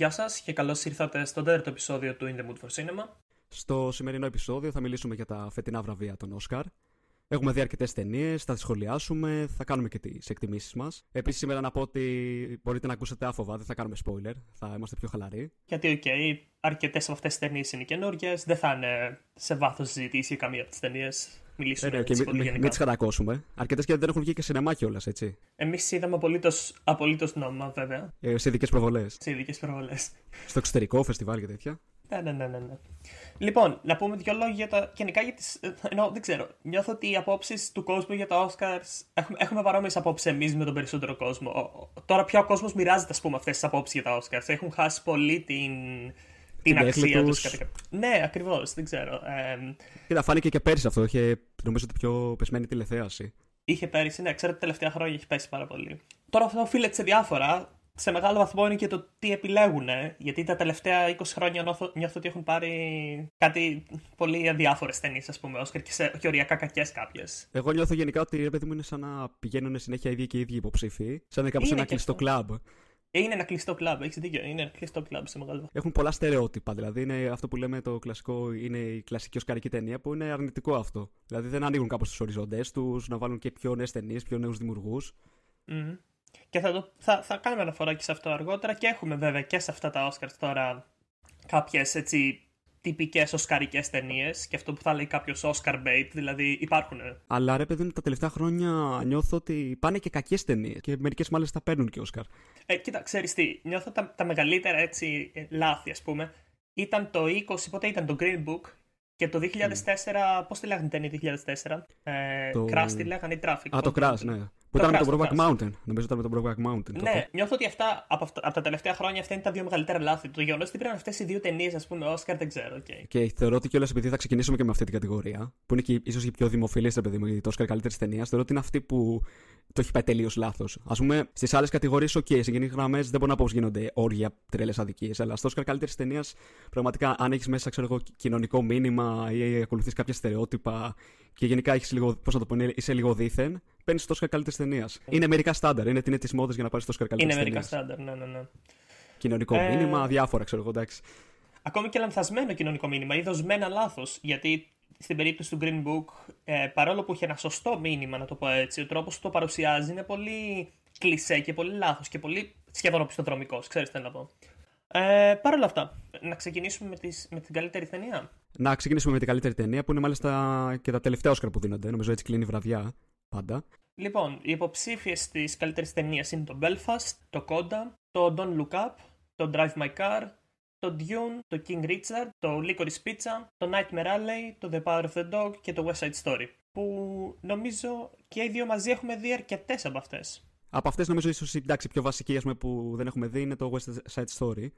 Γεια σας και καλώς ήρθατε στο τέταρτο επεισόδιο του In the Mood for Cinema. Στο σημερινό επεισόδιο θα μιλήσουμε για τα φετινά βραβεία των Όσκαρ. Έχουμε δει αρκετές ταινίες, θα τις σχολιάσουμε, θα κάνουμε και τις εκτιμήσεις μας. Επίσης, σήμερα να πω ότι μπορείτε να ακούσετε άφοβα, δεν θα κάνουμε spoiler, θα είμαστε πιο χαλαροί. Γιατί, okay, αρκετές από αυτές τις ταινίες είναι καινούργιες, δεν θα είναι σε βάθος συζήτηση για καμία από τις ταινίες. Μιλήσουμε ε, ναι, και μην, μην τις κατακάψουμε. Αρκετές και δεν έχουν βγει και σινεμά κιόλας, έτσι. Εμείς είδαμε απολύτως νόμιμα, βέβαια. Ε, σε ειδικές προβολές. Σε ειδικές προβολές. Στο εξωτερικό, φεστιβάλ και τέτοια. Ναι, ναι, ναι, ναι, ναι. Λοιπόν, να πούμε δύο λόγια για τα. Γενικά για τις... Ενώ, δεν ξέρω. Νιώθω ότι οι απόψεις του κόσμου για τα Oscars. Έχουμε, έχουμε παρόμοιες απόψεις εμείς με τον περισσότερο κόσμο. Τώρα πια ο κόσμος μοιράζεται, ας πούμε, αυτές τις απόψεις για τα Oscars. Έχουν χάσει πολύ την, την αξία τους. Ναι, ακριβώς, δεν ξέρω. Ε, Κοίτα, φάνηκε και πέρυσι αυτό. Είχε νομίζω ότι πιο πεσμένη τηλεθέαση. Είχε πέρυσι, ναι, ξέρω ότι τελευταία χρόνια έχει πέσει πάρα πολύ. Τώρα αυτό οφείλεται σε διάφορα σε μεγάλο βαθμό είναι και το τι επιλέγουν. Γιατί τα τελευταία 20 χρόνια νιώθω, νιώθω ότι έχουν πάρει κάτι πολύ αδιάφορες ταινίες, ας πούμε, Όσκαρ και, σε, και οριακά κακές κάποιες. Εγώ νιώθω γενικά ότι ρε παιδί μου είναι σαν να πηγαίνουν συνέχεια οι ίδιοι και οι ίδιοι υποψήφοι. Σαν να κάπως ένα κλειστό κλαμπ. Είναι ένα κλειστό κλαμπ, έχεις δίκιο. Είναι ένα κλειστό κλαμπ σε μεγάλο βαθμό. Έχουν πολλά στερεότυπα. Δηλαδή είναι αυτό που λέμε το κλασικό, είναι η κλασική οσκαρική ταινία που είναι αρνητικό αυτό. Δηλαδή δεν ανοίγουν κάπως τους οριζοντέ τους, να βάλουν και πιο νέε ταινίε, πιο νέους δημιουργούς. Mm-hmm. Και θα, το, θα, θα κάνουμε αναφορά και σε αυτό αργότερα και έχουμε βέβαια και σε αυτά τα Oscars τώρα κάποιες έτσι τυπικές οσκαρικές ταινίες και αυτό που θα λέει κάποιος Oscar bait, δηλαδή υπάρχουν. Αλλά ρε παιδί μου, τα τελευταία χρόνια νιώθω ότι πάνε και κακές ταινίες και μερικές μάλιστα παίρνουν και Oscar. Ε, κοίτα, ξέρεις τι, νιώθω τα, τα μεγαλύτερα έτσι λάθη, ας πούμε, ήταν το 20, πότε ήταν το Green Book και το 2004, mm. πώς τη λέγανε την ταινία 2004, ε, το... Crash τη λέγανε η Traffic. Α, το Crash, ναι. Που ήταν με τον Brokeback Mountain. Νομίζω ήταν με τον Brokeback Mountain. Ναι, νιώθω ότι αυτά από, από τα τελευταία χρόνια αυτά είναι τα δύο μεγαλύτερα λάθη. Το γεγονός ότι πήραν αυτές οι δύο ταινίες, ας πούμε, Oscar, δεν ξέρω. Okay. Και θεωρώ ότι κιόλας επειδή θα ξεκινήσουμε και με αυτή την κατηγορία, που είναι και ίσως η πιο δημοφιλή, παιδί μου, η Oscar καλύτερη ταινία, θεωρώ ότι είναι αυτή που το έχει πάει τελείως λάθος. Α πούμε, στις άλλες κατηγορίες, OK, σε γενικές γραμμές δεν μπορώ να πω πως γίνονται όρια τρελέ αδικίες, αλλά στο Oscar καλύτερη ταινία, πραγματικά αν έχεις μέσα, ξέρω εγώ, κοινωνικό μήνυμα ή ακολουθείς κάποια στερεότυπα και γενικά έχεις λίγο, πώς να το πω, είσαι λίγο δίθεν, παίρνεις το Oscar καλύτερη ταινία. Είναι μερικά στάνταρ, είναι την τη μόδα για να πάρεις το Oscar καλύτερη ταινία. Είναι μερικά στάνταρ, ναι, ναι, ναι. Κοινωνικό ε... μήνυμα, διάφορα, ξέρω εγώ, εντάξει. Ακόμη και λανθασμένο κοινωνικό μήνυμα ή δοσμένα λάθος. Γιατί στην περίπτωση του Green Book, ε, παρόλο που είχε ένα σωστό μήνυμα, να το πω έτσι, ο τρόπος που το παρουσιάζει είναι πολύ κλεισέ και πολύ λάθος και πολύ σχεδόν οπισθοδρομικός. Ξέρεις τι θέλω να πω. Ε, Παρ' όλα αυτά, να ξεκινήσουμε με, τις, με την καλύτερη ταινία. Να ξεκινήσουμε με την καλύτερη ταινία που είναι μάλιστα και τα τελευταία Όσκαρ που δίνονται. Νομίζω έτσι κλείνει η βραδιά πάντα. Λοιπόν, οι υποψήφιες της καλύτερης ταινίας είναι το Belfast, το Coda, το Don't Look Up, το Drive My Car, το Dune, το King Richard, το Licorice Pizza, το Nightmare Alley, το The Power of the Dog και το West Side Story. Που νομίζω και οι δύο μαζί έχουμε δει αρκετές από αυτές. Από αυτές νομίζω ίσως η πιο βασική πούμε, που δεν έχουμε δει είναι το West Side Story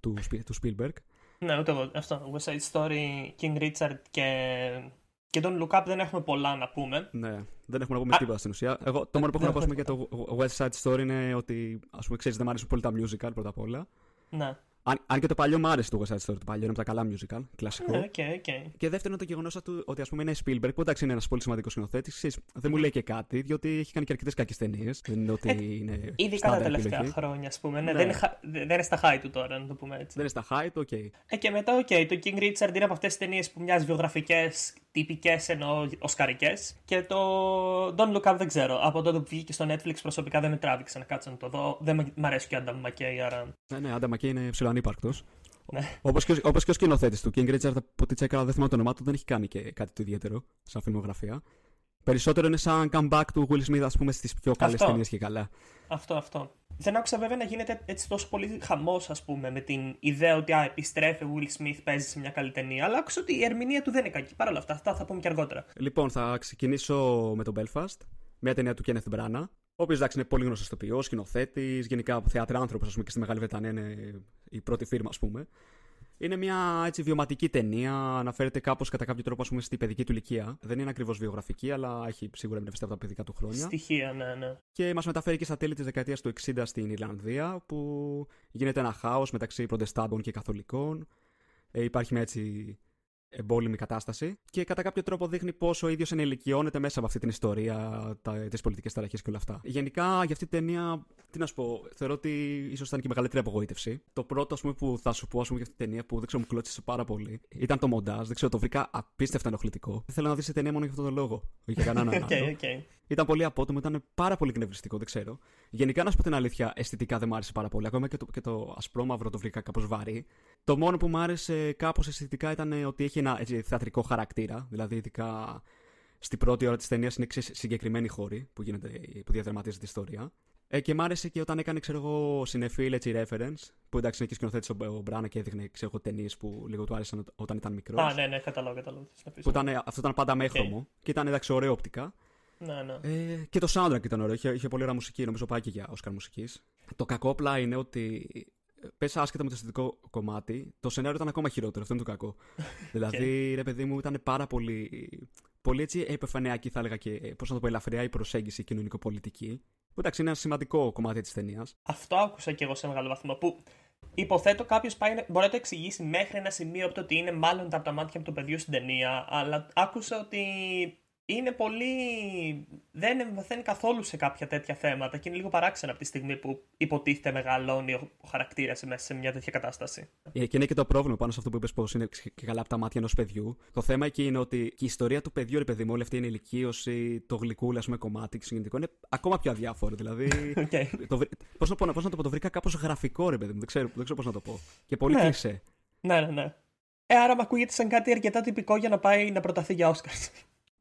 του, του Spielberg. Ναι, ούτε εγώ. Αυτό. West Side Story, King Richard και και τον Look Up δεν έχουμε πολλά να πούμε. Ναι, δεν έχουμε να πούμε τίποτα στην ουσία. Εγώ, το μόνο που έχω να πω για το West Side Story είναι ότι, ας πούμε, ξέρεις, δεν μου αρέσουν πολύ τα musical πρώτα απ' όλα. Ναι. Αν, αν και το παλιό μου άρεσε το West Side Story, το παλιό είναι από τα καλά musical, κλασικό. Ναι, okay, okay. Και δεύτερον το γεγονός ότι ας πούμε είναι Spielberg, που εντάξει είναι ένας πολύ σημαντικός σκηνοθέτης, δεν μου λέει και κάτι, διότι έχει κάνει και αρκετές κακές ταινίες. Δεν είναι ότι ε, είναι. Ειδικά τα τελευταία επιλογή. χρόνια, ας πούμε. Ναι, ναι. Δεν, είναι, δεν είναι στα high του τώρα, να το πούμε έτσι. Δεν είναι στα high του, okay. Ε, και μετά, okay, το King Richard είναι από αυτές τις ταινίες που μοιάζει βιογραφικές, τυπικές ενώ οσκαρικές. Και το Don't Look Up δεν ξέρω. Από τότε που βγήκε στο Netflix προσωπικά δεν με τράβηξε να κάτσω να το δω. Δεν μου αρέσει και ο Adam McKay, άρα. Ναι, ναι, Adam McKay είναι ψιλοανύπαρκτος. Ναι. Όπως και, ο, και ο σκηνοθέτης του. King Richard, από ό,τι τσέκαρα, δεν θυμάμαι το όνομά του, δεν έχει κάνει και κάτι το ιδιαίτερο σαν φιλμογραφία. Περισσότερο είναι σαν comeback του Will Smith, ας πούμε, στις πιο καλές ταινίες και καλά. Αυτό, αυτό. Δεν άκουσα βέβαια να γίνεται έτσι τόσο πολύ χαμός, ας πούμε, με την ιδέα ότι α, επιστρέφει ο Will Smith, παίζει σε μια καλή ταινία. Αλλά άκουσα ότι η ερμηνεία του δεν είναι κακή. Παρ' όλα αυτά, αυτά θα πούμε και αργότερα. Λοιπόν, θα ξεκινήσω με τον Belfast. Μια ταινία του Kenneth Branagh. Ο οποίος εντάξει είναι πολύ γνωστός ηθοποιός, σκηνοθέτης, γενικά θεατράνθρωπο, ας πούμε, και στη Μεγάλη Βρετανία είναι η πρώτη φίρμα, ας πούμε. Είναι μια έτσι, βιωματική ταινία, αναφέρεται κάπως κατά κάποιο τρόπο ας πούμε, στη παιδική του ηλικία. Δεν είναι ακριβώς βιογραφική, αλλά έχει σίγουρα εμπνευστεί από τα παιδικά του χρόνια. Στοιχεία, ναι, ναι. Και μας μεταφέρει και στα τέλη της δεκαετίας του 60 στην Ιρλανδία, που γίνεται ένα χάος μεταξύ Προτεστάντων και Καθολικών. Ε, υπάρχει μια έτσι εμπόλεμη κατάσταση και κατά κάποιο τρόπο δείχνει πόσο ο ίδιος ενηλικιώνεται μέσα από αυτή την ιστορία, τις πολιτικές ταραχές και όλα αυτά. Γενικά για αυτή την ταινία, τι να σου πω, θεωρώ ότι ίσως ήταν και η μεγαλύτερη απογοήτευση. Το πρώτο, ας πούμε, που θα σου πω ας πούμε, για αυτή την ταινία που δεν ξέρω, μου κλώτσισε πάρα πολύ ήταν το μοντάζ. Δεν ξέρω, το βρήκα απίστευτα ενοχλητικό. Θέλω να δεις την ταινία μόνο για αυτόν τον λόγο. Όχι για κανέναν okay, άλλο. Okay. Ήταν πολύ απότομο, ήταν πάρα πολύ κνευριστικό, δεν ξέρω. Γενικά, να σου πω την αλήθεια, αισθητικά δεν μου άρεσε πάρα πολύ. Ακόμα και το, και το ασπρόμαυρο το βρήκα κάπως βαρύ. Το μόνο που μου άρεσε κάπως αισθητικά ήταν ότι έχει ένα έτσι, θεατρικό χαρακτήρα. Δηλαδή, ειδικά στην πρώτη ώρα της ταινίας είναι συγκεκριμένοι χώροι που, γίνεται, που διαδραματίζεται η ιστορία. Ε, και μ' άρεσε και όταν έκανε, ξέρω εγώ, συνεφίλ έτσι reference. Που εντάξει είναι και σκηνοθέτης ο Μπράνα και έδειχνε, ξέρω ταινίες που λίγο του άρεσαν όταν ήταν μικρός. Α, ναι, ναι, καταλάβω, καταλάβω. Που ήταν, αυτό ήταν πάντα μέχρωμο okay. και ήταν εντάξει, ωραίο οπτικά. Ναι, ναι. Ε, και το soundtrack ήταν ωραίο. Είχε, είχε πολύ ωραία μουσική, νομίζω πάει και για Oscar μουσικής. Το κακό απλά είναι ότι πε άσχετα με το αισθητικό κομμάτι, το σενάριο ήταν ακόμα χειρότερο. Αυτό είναι το κακό. δηλαδή, ρε παιδί μου, ήταν πάρα πολύ. Πολύ έτσι επιφανειακή, θα έλεγα και πώς να το πω, ελαφριά η προσέγγιση κοινωνικοπολιτική. Που εντάξει, είναι ένα σημαντικό κομμάτι της ταινίας. Αυτό άκουσα και εγώ σε μεγάλο βαθμό. Που υποθέτω κάποιος μπορεί να το εξηγήσει μέχρι ένα σημείο από το ότι είναι μάλλον τα από τα μάτια του παιδιού στην ταινία. Αλλά άκουσα ότι είναι πολύ. δεν εμβαθαίνει καθόλου σε κάποια τέτοια θέματα και είναι λίγο παράξενο από τη στιγμή που υποτίθεται μεγαλώνει ο χαρακτήρας μέσα σε μια τέτοια κατάσταση. Ε, και είναι και το πρόβλημα πάνω σε αυτό που είπες, πως είναι και καλά από τα μάτια ενός παιδιού. Το θέμα εκεί είναι ότι και η ιστορία του παιδιού, ρε παιδί μου, όλη αυτή η ενηλικίωση, το γλυκούλα, ας πούμε, κομμάτι και συγκινητικό είναι ακόμα πιο αδιάφορο. Δηλαδή. okay. Πώς να, πώς να το πω, το βρήκα κάπως γραφικό, ρε παιδί μου, δεν ξέρω, δεν ξέρω πώς να το πω. Και πολύ ναι. κλεισέ. Ναι, ναι, ναι. Ε, άρα με ακούγεται σαν κάτι αρκετά τυπικό για να πάει να προταθεί για Όσκαρ.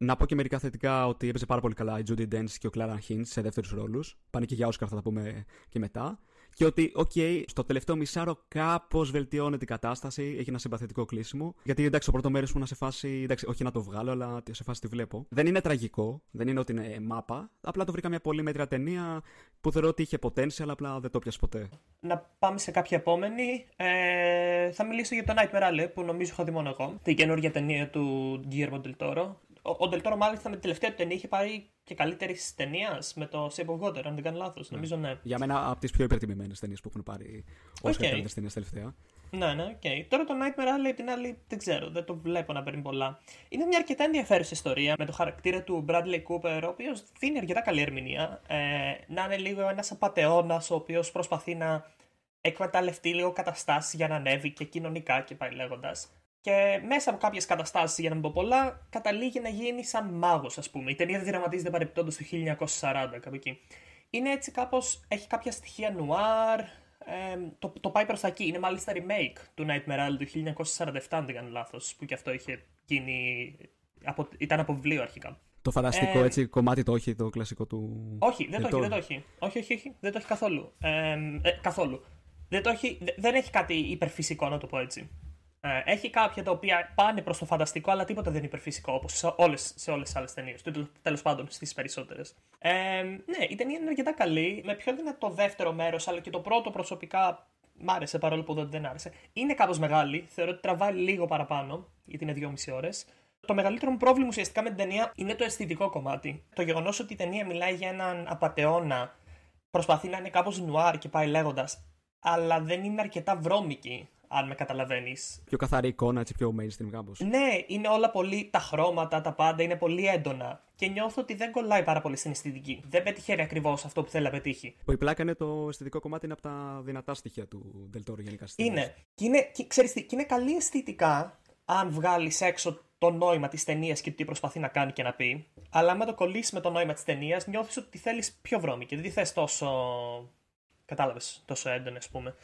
Να πω και μερικά θετικά ότι έπαιζε πάρα πολύ καλά η Judi Dench και ο Ciarán Hinds σε δεύτερους ρόλους. Πάνε και για Όσκαρ, θα τα πούμε και μετά. Και ότι, okay, στο τελευταίο μισάρο κάπως βελτιώνεται η κατάσταση, έχει ένα συμπαθητικό κλείσιμο. Γιατί εντάξει, το πρώτο μέρος που να σε φάση, εντάξει, όχι να το βγάλω, αλλά σε φάση τη βλέπω. Δεν είναι τραγικό, δεν είναι ότι είναι μάπα. Απλά το βρήκα μια πολύ μέτρια ταινία που θεωρώ ότι είχε potential, αλλά απλά δεν το 'πιασε ποτέ. Να πάμε σε κάποια επόμενη. Ε, θα μιλήσω για το Nightmare Alley που νομίζω έχω δει μόνο εγώ. Την καινούργια ταινία του Guillermo del Toro ο del Toro μάλιστα με την τελευταία του ταινία είχε πάρει και καλύτερη ταινία με το Shape of Water, αν δεν κάνω λάθος. Ναι. Νομίζω ναι. Για μένα από τις πιο υπερτιμημένες ταινίες που έχουν πάρει όσο okay. καλύτερες ταινίες τελευταία. Ναι, ναι, OK. Okay. Τώρα το Nightmare Alley την άλλη δεν ξέρω, δεν το βλέπω να παίρνει πολλά. Είναι μια αρκετά ενδιαφέρουσα ιστορία με το χαρακτήρα του Bradley Cooper, ο οποίος δίνει αρκετά καλή ερμηνεία. Ε, να είναι λίγο ένας απαταιώνας ο οποίος προσπαθεί να εκμεταλλευτεί λίγο καταστάσεις για να ανέβει και κοινωνικά και πάει λέγοντας. Και μέσα από κάποιες καταστάσεις, για να μην πω πολλά, καταλήγει να γίνει σαν μάγος, ας πούμε. Η ταινία δεν δραματίζεται παρεπτόντω το 1940, κάπου εκεί. Είναι έτσι κάπως. έχει κάποια στοιχεία νουάρ. Ε, το, το πάει προς τα εκεί. Είναι μάλιστα remake του Nightmare Alley του 1947, αν δεν κάνω λάθος, που και αυτό είχε γίνει. Από, ήταν από βιβλίο αρχικά. Το φανταστικό ε, έτσι κομμάτι το έχει το κλασικό του. Όχι, δεν το έχει, δεν το έχει. Όχι, όχι, όχι, δεν το έχει καθόλου. Ε, ε, καθόλου. Δεν, το έχει, δεν έχει κάτι υπερφυσικό, να το πω έτσι. Ε, έχει κάποια τα οποία πάνε προς το φανταστικό, αλλά τίποτα δεν είναι υπερφυσικό, όπως σε όλες σε όλες τι άλλες ταινίες. Τέλος πάντων, στις περισσότερες. Ε, ναι, η ταινία είναι αρκετά καλή. Με πιο είναι το δεύτερο μέρος, αλλά και το πρώτο προσωπικά μ' άρεσε παρόλο που δεν άρεσε. Είναι κάπως μεγάλη. Θεωρώ ότι τραβάει λίγο παραπάνω, γιατί είναι δυόμιση ώρες. Το μεγαλύτερο μου πρόβλημα ουσιαστικά με την ταινία είναι το αισθητικό κομμάτι. Το γεγονός ότι η ταινία μιλάει για έναν απαταιώνα, προσπαθεί να είναι κάπως νουάρ και πάει λέγοντας, αλλά δεν είναι αρκετά βρώμικη αν με καταλαβαίνεις. Πιο καθαρή εικόνα, έτσι πιο mainstream κάπως. Ναι, είναι όλα πολύ. Τα χρώματα, τα πάντα είναι πολύ έντονα. Και νιώθω ότι δεν κολλάει πάρα πολύ στην αισθητική. Δεν πετυχαίνει ακριβώς αυτό που θέλει να πετύχει. Που η πλάκα είναι το αισθητικό κομμάτι είναι από τα δυνατά στοιχεία του Δελτόρου γενικά. Είναι. Και είναι, και, ξέρεις, και είναι καλή αισθητικά αν βγάλεις έξω το νόημα της ταινίας και τι προσπαθεί να κάνει και να πει. Αλλά αν το κολλήσεις με το νόημα της ταινίας, νιώθεις ότι θέλεις πιο βρώμικη. Δεν τη θες τόσο. Κατάλαβες, τόσο έντονη, ας πούμε.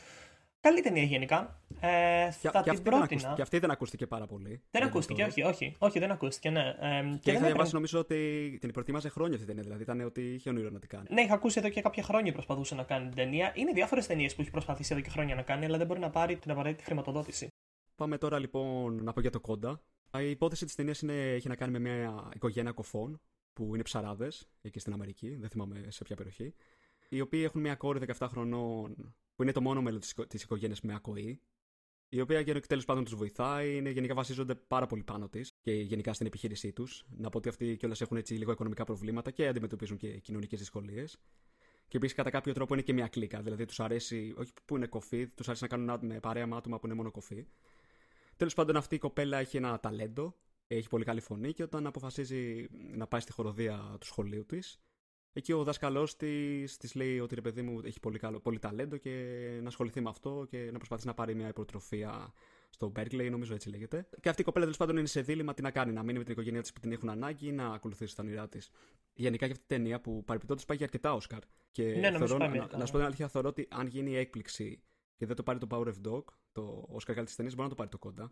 Καλή ταινία γενικά. Ε, και, θα και την πρότεινα. Και αυτή δεν ακούστηκε πάρα πολύ. Δεν ακούστηκε, όχι, όχι, όχι, δεν ακούστηκε, ναι. Ε, και, και είχα διαβάσει νομίζω ότι την προτιμάζε χρόνια αυτή την ταινία, δηλαδή ήταν ότι είχε όνειρο να την κάνει. Ναι, είχα ακούσει εδώ και κάποια χρόνια προσπαθούσε να κάνει την ταινία. Είναι διάφορες ταινίες που έχει προσπαθήσει εδώ και χρόνια να κάνει, αλλά δεν μπορεί να πάρει την απαραίτητη χρηματοδότηση. Πάμε τώρα λοιπόν να πω για το κόντα. Η υπόθεση της ταινίας έχει να κάνει με μια οικογένεια κοφών που είναι ψαράδες εκεί στην Αμερική, δεν θυμάμαι σε ποια περιοχή. Οι οποίοι έχουν μια κόρη 17 χρονών που είναι το μόνο μέλος της οικογένειας με ακοή, η οποία τέλος πάντων τους βοηθάει, είναι, γενικά βασίζονται πάρα πολύ πάνω της και γενικά στην επιχείρησή τους. Να πω ότι αυτοί κιόλας έχουν έτσι λίγο οικονομικά προβλήματα και αντιμετωπίζουν και κοινωνικές δυσκολίες. Και επίσης κατά κάποιο τρόπο είναι και μια κλίκα. Δηλαδή τους αρέσει, όχι που είναι κοφή, τους αρέσει να κάνουν με παρέα με άτομα που είναι μόνο κοφή. Τέλος πάντων, αυτή η κοπέλα έχει ένα ταλέντο, έχει πολύ καλή φωνή και όταν αποφασίζει να πάει στη χοροδία του σχολείου της, εκεί ο δάσκαλό της της λέει ότι ρε παιδί μου έχει πολύ, καλό, πολύ ταλέντο και να ασχοληθεί με αυτό και να προσπαθήσει να πάρει μια υποτροφία στο Berkeley, νομίζω έτσι λέγεται. Και αυτή η κοπέλα τέλος πάντων είναι σε δίλημα τι να κάνει, να μείνει με την οικογένειά της που την έχουν ανάγκη ή να ακολουθήσει τα όνειρά της. Γενικά για αυτή την ταινία που παρεπιπτόντω πάει για αρκετά Όσκαρ. Και ναι, θεωρώ, να, να, να, σου πω την αλήθεια, θεωρώ ότι αν γίνει η έκπληξη και δεν το πάρει το Power of Dog, το Όσκαρ καλή τη ταινίας, μπορεί να το πάρει το κόντα.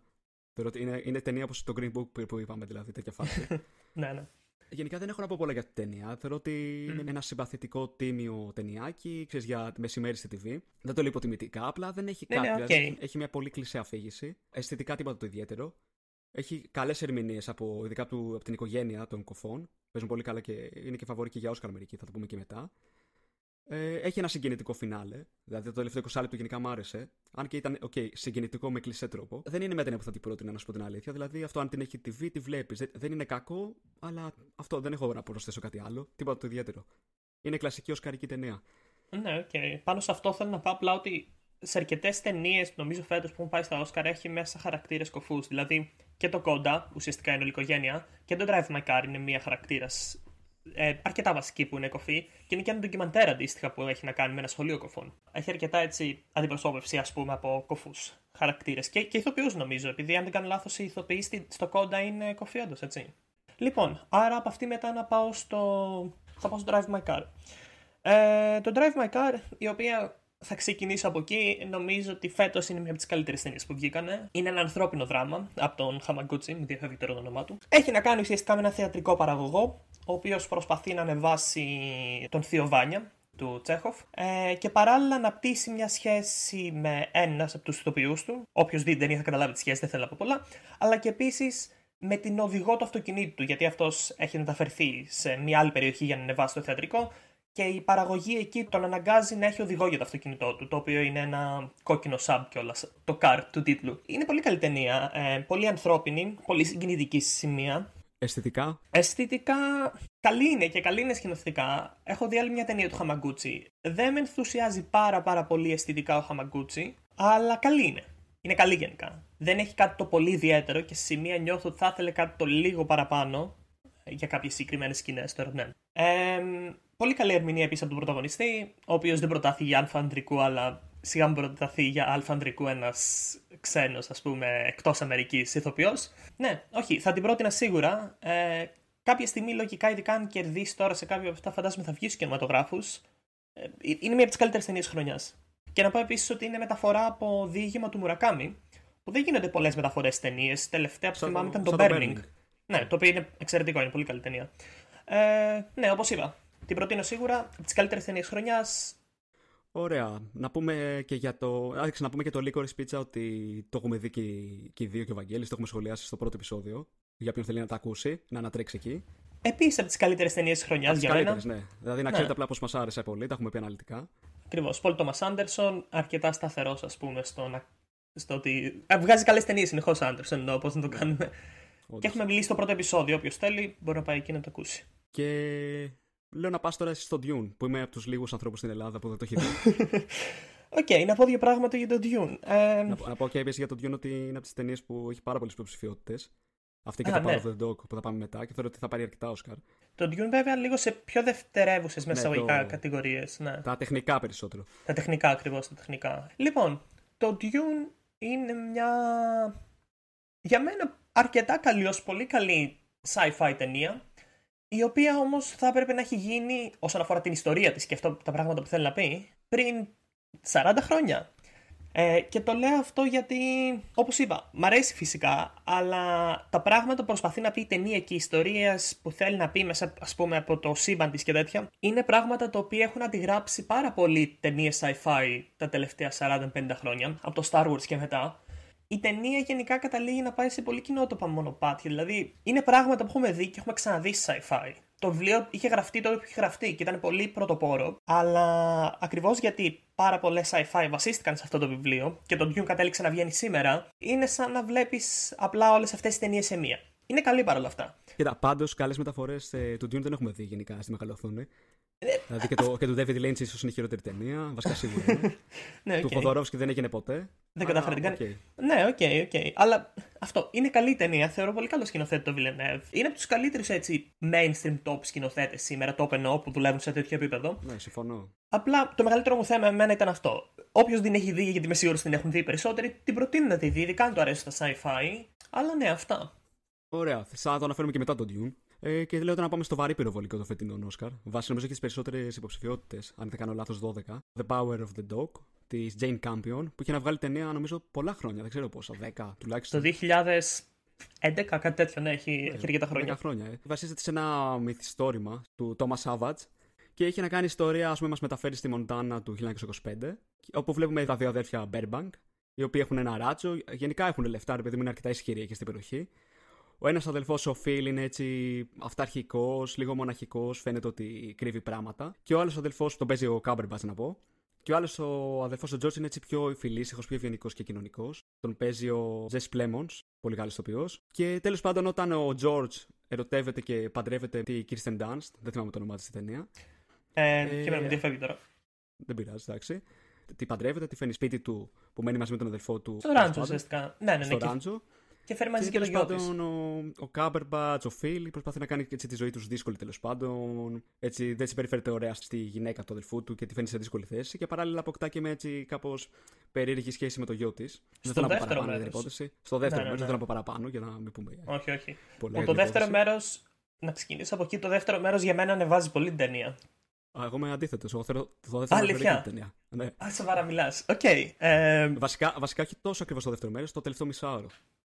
Θεωρώ ότι είναι, είναι ταινία όπως το Green Book που είπαμε, δηλαδή τέτοια φάση. ναι, ναι. Γενικά δεν έχω να πω πολλά για την ταινία. Θεωρώ ότι mm. είναι ένα συμπαθητικό τίμιο ταινιάκι, ξέρεις για μεσημέρι στη TV. Δεν το λέω υποτιμητικά, απλά δεν έχει ναι, κάτι. Ναι, okay. δηλαδή, έχει μια πολύ κλεισέ αφήγηση. Αισθητικά τίποτα το ιδιαίτερο. Έχει καλές ερμηνείες από, ειδικά από, από, την οικογένεια των κοφών. Παίζουν πολύ καλά και είναι και φαβορή και για Όσκαρ μερικοί, θα το πούμε και μετά. Ε, έχει ένα συγκινητικό φινάλε. Δηλαδή το τελευταίο 20 λεπτό γενικά μου άρεσε. Αν και ήταν, okay, συγκινητικό με κλισέ τρόπο. Δεν είναι μέτρια που θα την πρότεινα, να σου πω την αλήθεια. Δηλαδή αυτό, αν την έχει TV, τη βλέπεις. Δεν είναι κακό, αλλά αυτό δεν έχω να προσθέσω κάτι άλλο. Τίποτα το ιδιαίτερο. Είναι κλασική οσκαρική ταινία. Ναι, OK. Okay. Πάνω σε αυτό θέλω να πω απλά ότι σε αρκετές ταινίες, νομίζω φέτος που έχουν πάει στα Όσκαρ, έχει μέσα χαρακτήρες κοφούς. Δηλαδή και το CODA, ουσιαστικά είναι όλη οικογένεια, και το Drive My Car είναι μία χαρακτήρας ε, αρκετά βασική που είναι κοφή και είναι και ένα ντοκιμαντέρ αντίστοιχα που έχει να κάνει με ένα σχολείο κοφών. Έχει αρκετά έτσι αντιπροσώπευση, ας πούμε, από κοφούς χαρακτήρες και, και ηθοποιούς νομίζω, επειδή αν δεν κάνω λάθος, οι ηθοποιοί στο κόντα είναι κοφή, όντως, έτσι. Λοιπόν, άρα από αυτή μετά να πάω στο. θα πάω στο Drive My Car. Ε, το Drive My Car, η οποία θα ξεκινήσω από εκεί. Νομίζω ότι φέτος είναι μια από τις καλύτερες ταινίες που βγήκανε. Είναι ένα ανθρώπινο δράμα από τον Χαμαγκούτσι, μου διαφεύγει τώρα το όνομά του. Έχει να κάνει ουσιαστικά με ένα θεατρικό παραγωγό, ο οποίος προσπαθεί να ανεβάσει τον Θείο Βάνια, του Τσέχοφ ε, και παράλληλα να πτήσει μια σχέση με ένας από τους ηθοποιούς του. Όποιος δει την ταινία θα καταλάβει τη σχέση, δεν θέλω να πω πολλά. Αλλά και επίσης με την οδηγό του αυτοκινήτου του, γιατί αυτός έχει μεταφερθεί σε μια άλλη περιοχή για να ανεβάσει το θεατρικό και η παραγωγή εκεί τον αναγκάζει να έχει οδηγό για το αυτοκίνητό του, το οποίο είναι ένα κόκκινο sub κιόλας, το car του τίτλου. Είναι πολύ καλή ταινία, ε, πολύ ανθρώπινη, πολύ συγκινητική στη σημεία. Αισθητικά; Αισθητικά καλή είναι και καλή είναι σκηνοθετικά. Έχω δει άλλη μια ταινία του Χαμαγκούτσι. Δεν με ενθουσιάζει πάρα πάρα πολύ αισθητικά ο Χαμαγκούτσι, αλλά καλή είναι. Είναι καλή γενικά. Δεν έχει κάτι το πολύ ιδιαίτερο και σε σημεία νιώθω ότι θα ήθελε κάτι το λίγο παραπάνω για κάποιες συγκεκριμένες σκηνές τώρα, ναι. Ε, πολύ καλή ερμηνεία επίσης από τον πρωταγωνιστή, ο οποίος δεν προτάθη για αλφα ανδρικού, αλλά σιγά μου προταθεί για αλφα ανδρικού ένας ξένος, ας πούμε, εκτός Αμερικής ηθοποιός. Ναι, όχι, θα την πρότεινα σίγουρα. Ε, κάποια στιγμή, λογικά, ειδικά αν κερδίσει τώρα σε κάποια από αυτά, φαντάζομαι θα βγει στους κινηματογράφους. Ε, είναι μία από τις καλύτερες ταινίες χρονιάς. Και να πω επίσης ότι είναι μεταφορά από διήγημα του Μουρακάμι, που δεν γίνονται πολλές μεταφορές ταινίες. Τελευταία που θυμάμαι ήταν το Burning. Ναι, το οποίο είναι εξαιρετικό, είναι πολύ καλή ταινία. Ε, ναι, όπως είπα. Την προτείνω σίγουρα από τις καλύτερες ταινίες χρονιάς. Ωραία. Να πούμε και για το. Άρχισε να πούμε και το Licorice Pizza ότι το έχουμε δει και, και οι δύο και ο Βαγγέλης, το έχουμε σχολιάσει στο πρώτο επεισόδιο. Για ποιον θέλει να τα ακούσει, να ανατρέξει εκεί. Επίσης από τις καλύτερες ταινίες τη χρονιά για μένα. Ναι. Δηλαδή να ξέρετε ναι. απλά πώ μας άρεσε πολύ, τα έχουμε πει αναλυτικά. Ακριβώς. Πολ Τόμας Άντερσον, αρκετά σταθερός, ας πούμε, στο, να... στο ότι. βγάζει καλές ταινίες συνεχώς Άντερσον, εννοώ πώς να το κάνουμε. Όντως. Και έχουμε μιλήσει στο πρώτο επεισόδιο. Όποιος θέλει μπορεί να πάει εκεί να το ακούσει. Και λέω να πας τώρα στο Dune, που είμαι από τους λίγους ανθρώπους στην Ελλάδα που δεν το έχει δει. OK, okay, να πω δύο πράγματα για το Dune. Ε... Να, να, πω και επίσης για το Dune ότι είναι από τις ταινίες που έχει πάρα πολλές υποψηφιότητες. Αυτή και Α, το ναι. Power of the Dog που θα πάμε μετά και θεωρώ ότι θα πάρει αρκετά Όσκαρ. Το Dune βέβαια λίγο σε πιο δευτερεύουσες ναι, σε εισαγωγικά το... κατηγορίες. Ναι. Τα τεχνικά περισσότερο. Τα τεχνικά ακριβώς, τα τεχνικά. Λοιπόν, το Dune είναι μια. Για μένα αρκετά καλή ως πολύ καλή sci-fi ταινία η οποία όμως θα έπρεπε να έχει γίνει όσον αφορά την ιστορία της και αυτό τα πράγματα που θέλει να πει πριν 40 χρόνια. Ε, και το λέω αυτό γιατί, όπως είπα, μ' αρέσει φυσικά, αλλά τα πράγματα που προσπαθεί να πει η ταινία και οι ιστορίες που θέλει να πει μέσα, ας πούμε, από το σύμπαν της και τέτοια, είναι πράγματα τα οποία έχουν αντιγράψει πάρα πολύ ταινίες sci-fi τα τελευταία 40-50 χρόνια, από το Star Wars και μετά η ταινία γενικά καταλήγει να πάει σε πολύ κοινότοπα μονοπάτια. Δηλαδή, είναι πράγματα που έχουμε δει και έχουμε ξαναδεί sci-fi. Το βιβλίο είχε γραφτεί τότε που είχε γραφτεί και ήταν πολύ πρωτοπόρο, αλλά ακριβώς γιατί πάρα πολλές sci-fi βασίστηκαν σε αυτό το βιβλίο και το Dune κατέληξε να βγαίνει σήμερα, είναι σαν να βλέπεις απλά όλες αυτές τις ταινίες σε μία. Είναι καλή παρόλα αυτά. Κοίτα, πάντως καλές μεταφορές ε, του Dune δεν έχουμε δει γενικά στη μεγάλη οθόνη. Δηλαδή και το, και του David Lynch ίσως είναι η χειρότερη ταινία. Βασικά σίγουρα είναι. ναι, Του okay. Jodorowsky δεν έγινε ποτέ. Δεν Αλλά, κατάφερε την κάνει. οκ. Ναι, OK, okay, OK. Okay. Αλλά αυτό είναι καλή ταινία. Θεωρώ πολύ καλό σκηνοθέτη το Villeneuve. Είναι από τους καλύτερους έτσι mainstream top σκηνοθέτες σήμερα, top εννοώ, που δουλεύουν σε τέτοιο επίπεδο. Ναι, συμφωνώ. Απλά το μεγαλύτερο μου θέμα εμένα ήταν αυτό. Όποιος την έχει δει, γιατί είμαι σίγουρος την έχουν δει οι περισσότεροι, την προτείνω να τη δει, ειδικά αν του αρέσουν τα sci-fi. Αλλά ναι, αυτά. Ωραία, θα το αναφέρουμε και μετά τον Dune; Ε, και λέω να πάμε στο βαρύ πυροβολικό το φετινό Όσκαρ. Βάσει νομίζω και τι περισσότερες υποψηφιότητες, αν δεν κάνω λάθος 12. The Power of the Dog της Jane Campion, που είχε να βγάλει ταινία νομίζω πολλά χρόνια, δεν ξέρω πόσα, 10 τουλάχιστον. Το 2011, κάτι τέτοιο, ναι, έχει, έχει αρκετά 10 χρόνια. χρόνια. Ε. Βασίζεται σε ένα μυθιστόρημα του Thomas Savage και έχει να κάνει ιστορία, ας πούμε, μας μεταφέρει στη Μοντάνα του 1925, όπου βλέπουμε τα δύο αδέρφια Burbank, οι οποίοι έχουν ένα ράτσο. Γενικά έχουν λεφτά, ρε παιδί μου, είναι αρκετά ισχυροί εκεί στην περιοχή. Ο ένας αδελφός, ο Φιλ, είναι έτσι αυταρχικός, λίγο μοναχικός, φαίνεται ότι κρύβει πράγματα. Και ο άλλος αδελφός, τον παίζει ο Κάμπερμπατ να πω. Και ο άλλος, ο αδελφός ο Τζόρτζ, είναι έτσι πιο φιλήσυχο, πιο ευγενικός και κοινωνικός. Τον παίζει ο Τζες Πλέμονς, πολύ καλό ηθοποιό. Και τέλος πάντων, όταν ο Τζόρτζ ερωτεύεται και παντρεύεται τη Kirsten Dunst, δεν θυμάμαι το όνομά της στη ταινία. Ε, Ε, και με με διαφεύγει τώρα. Δεν πειράζει, εντάξει. Τη παντρεύεται, τη φέρνει σπίτι του που μένει μαζί με τον αδελφό του. Στο ράντζο ουσιαστικά. Ναι, ναι, ναι. Στο Και, ράντζο. και φέρει μαζί Και και το τέλο γιο της. πάντων ο, ο Κάμπερμπατ, ο Φιλ, προσπαθεί να κάνει έτσι, τη ζωή του δύσκολη τέλος πάντων. Έτσι, δεν συμπεριφέρεται ωραία στη γυναίκα του αδελφού του και τη φαίνει σε δύσκολη θέση. Και παράλληλα αποκτά και με έτσι κάπως περίεργη σχέση με το γιο της. Δεν θέλω να πω δεύτερο παραπάνω για την μέρος. υπόθεση. Στο δεύτερο Ναι, ναι, μέρος, δεν ναι. θέλω να πω παραπάνω για να μην πούμε. Όχι, όχι. πολλά Που για το την δεύτερο υπόθεση. μέρος. Να ξεκινήσω από εκεί. Το δεύτερο μέρος για μένα ανεβάζει πολύ την ταινία. Α, εγώ είμαι αντίθετος. Εγώ θέλω το δεύτερο μέρος Αλήθεια; την ταινία. Ναι. Α, σοβαρά μιλάς. Οκ. Ε, Βασικά, βασικά όχι τόσο ακριβώς το δεύτερο μέρος, το τελευταίο μισάωρο.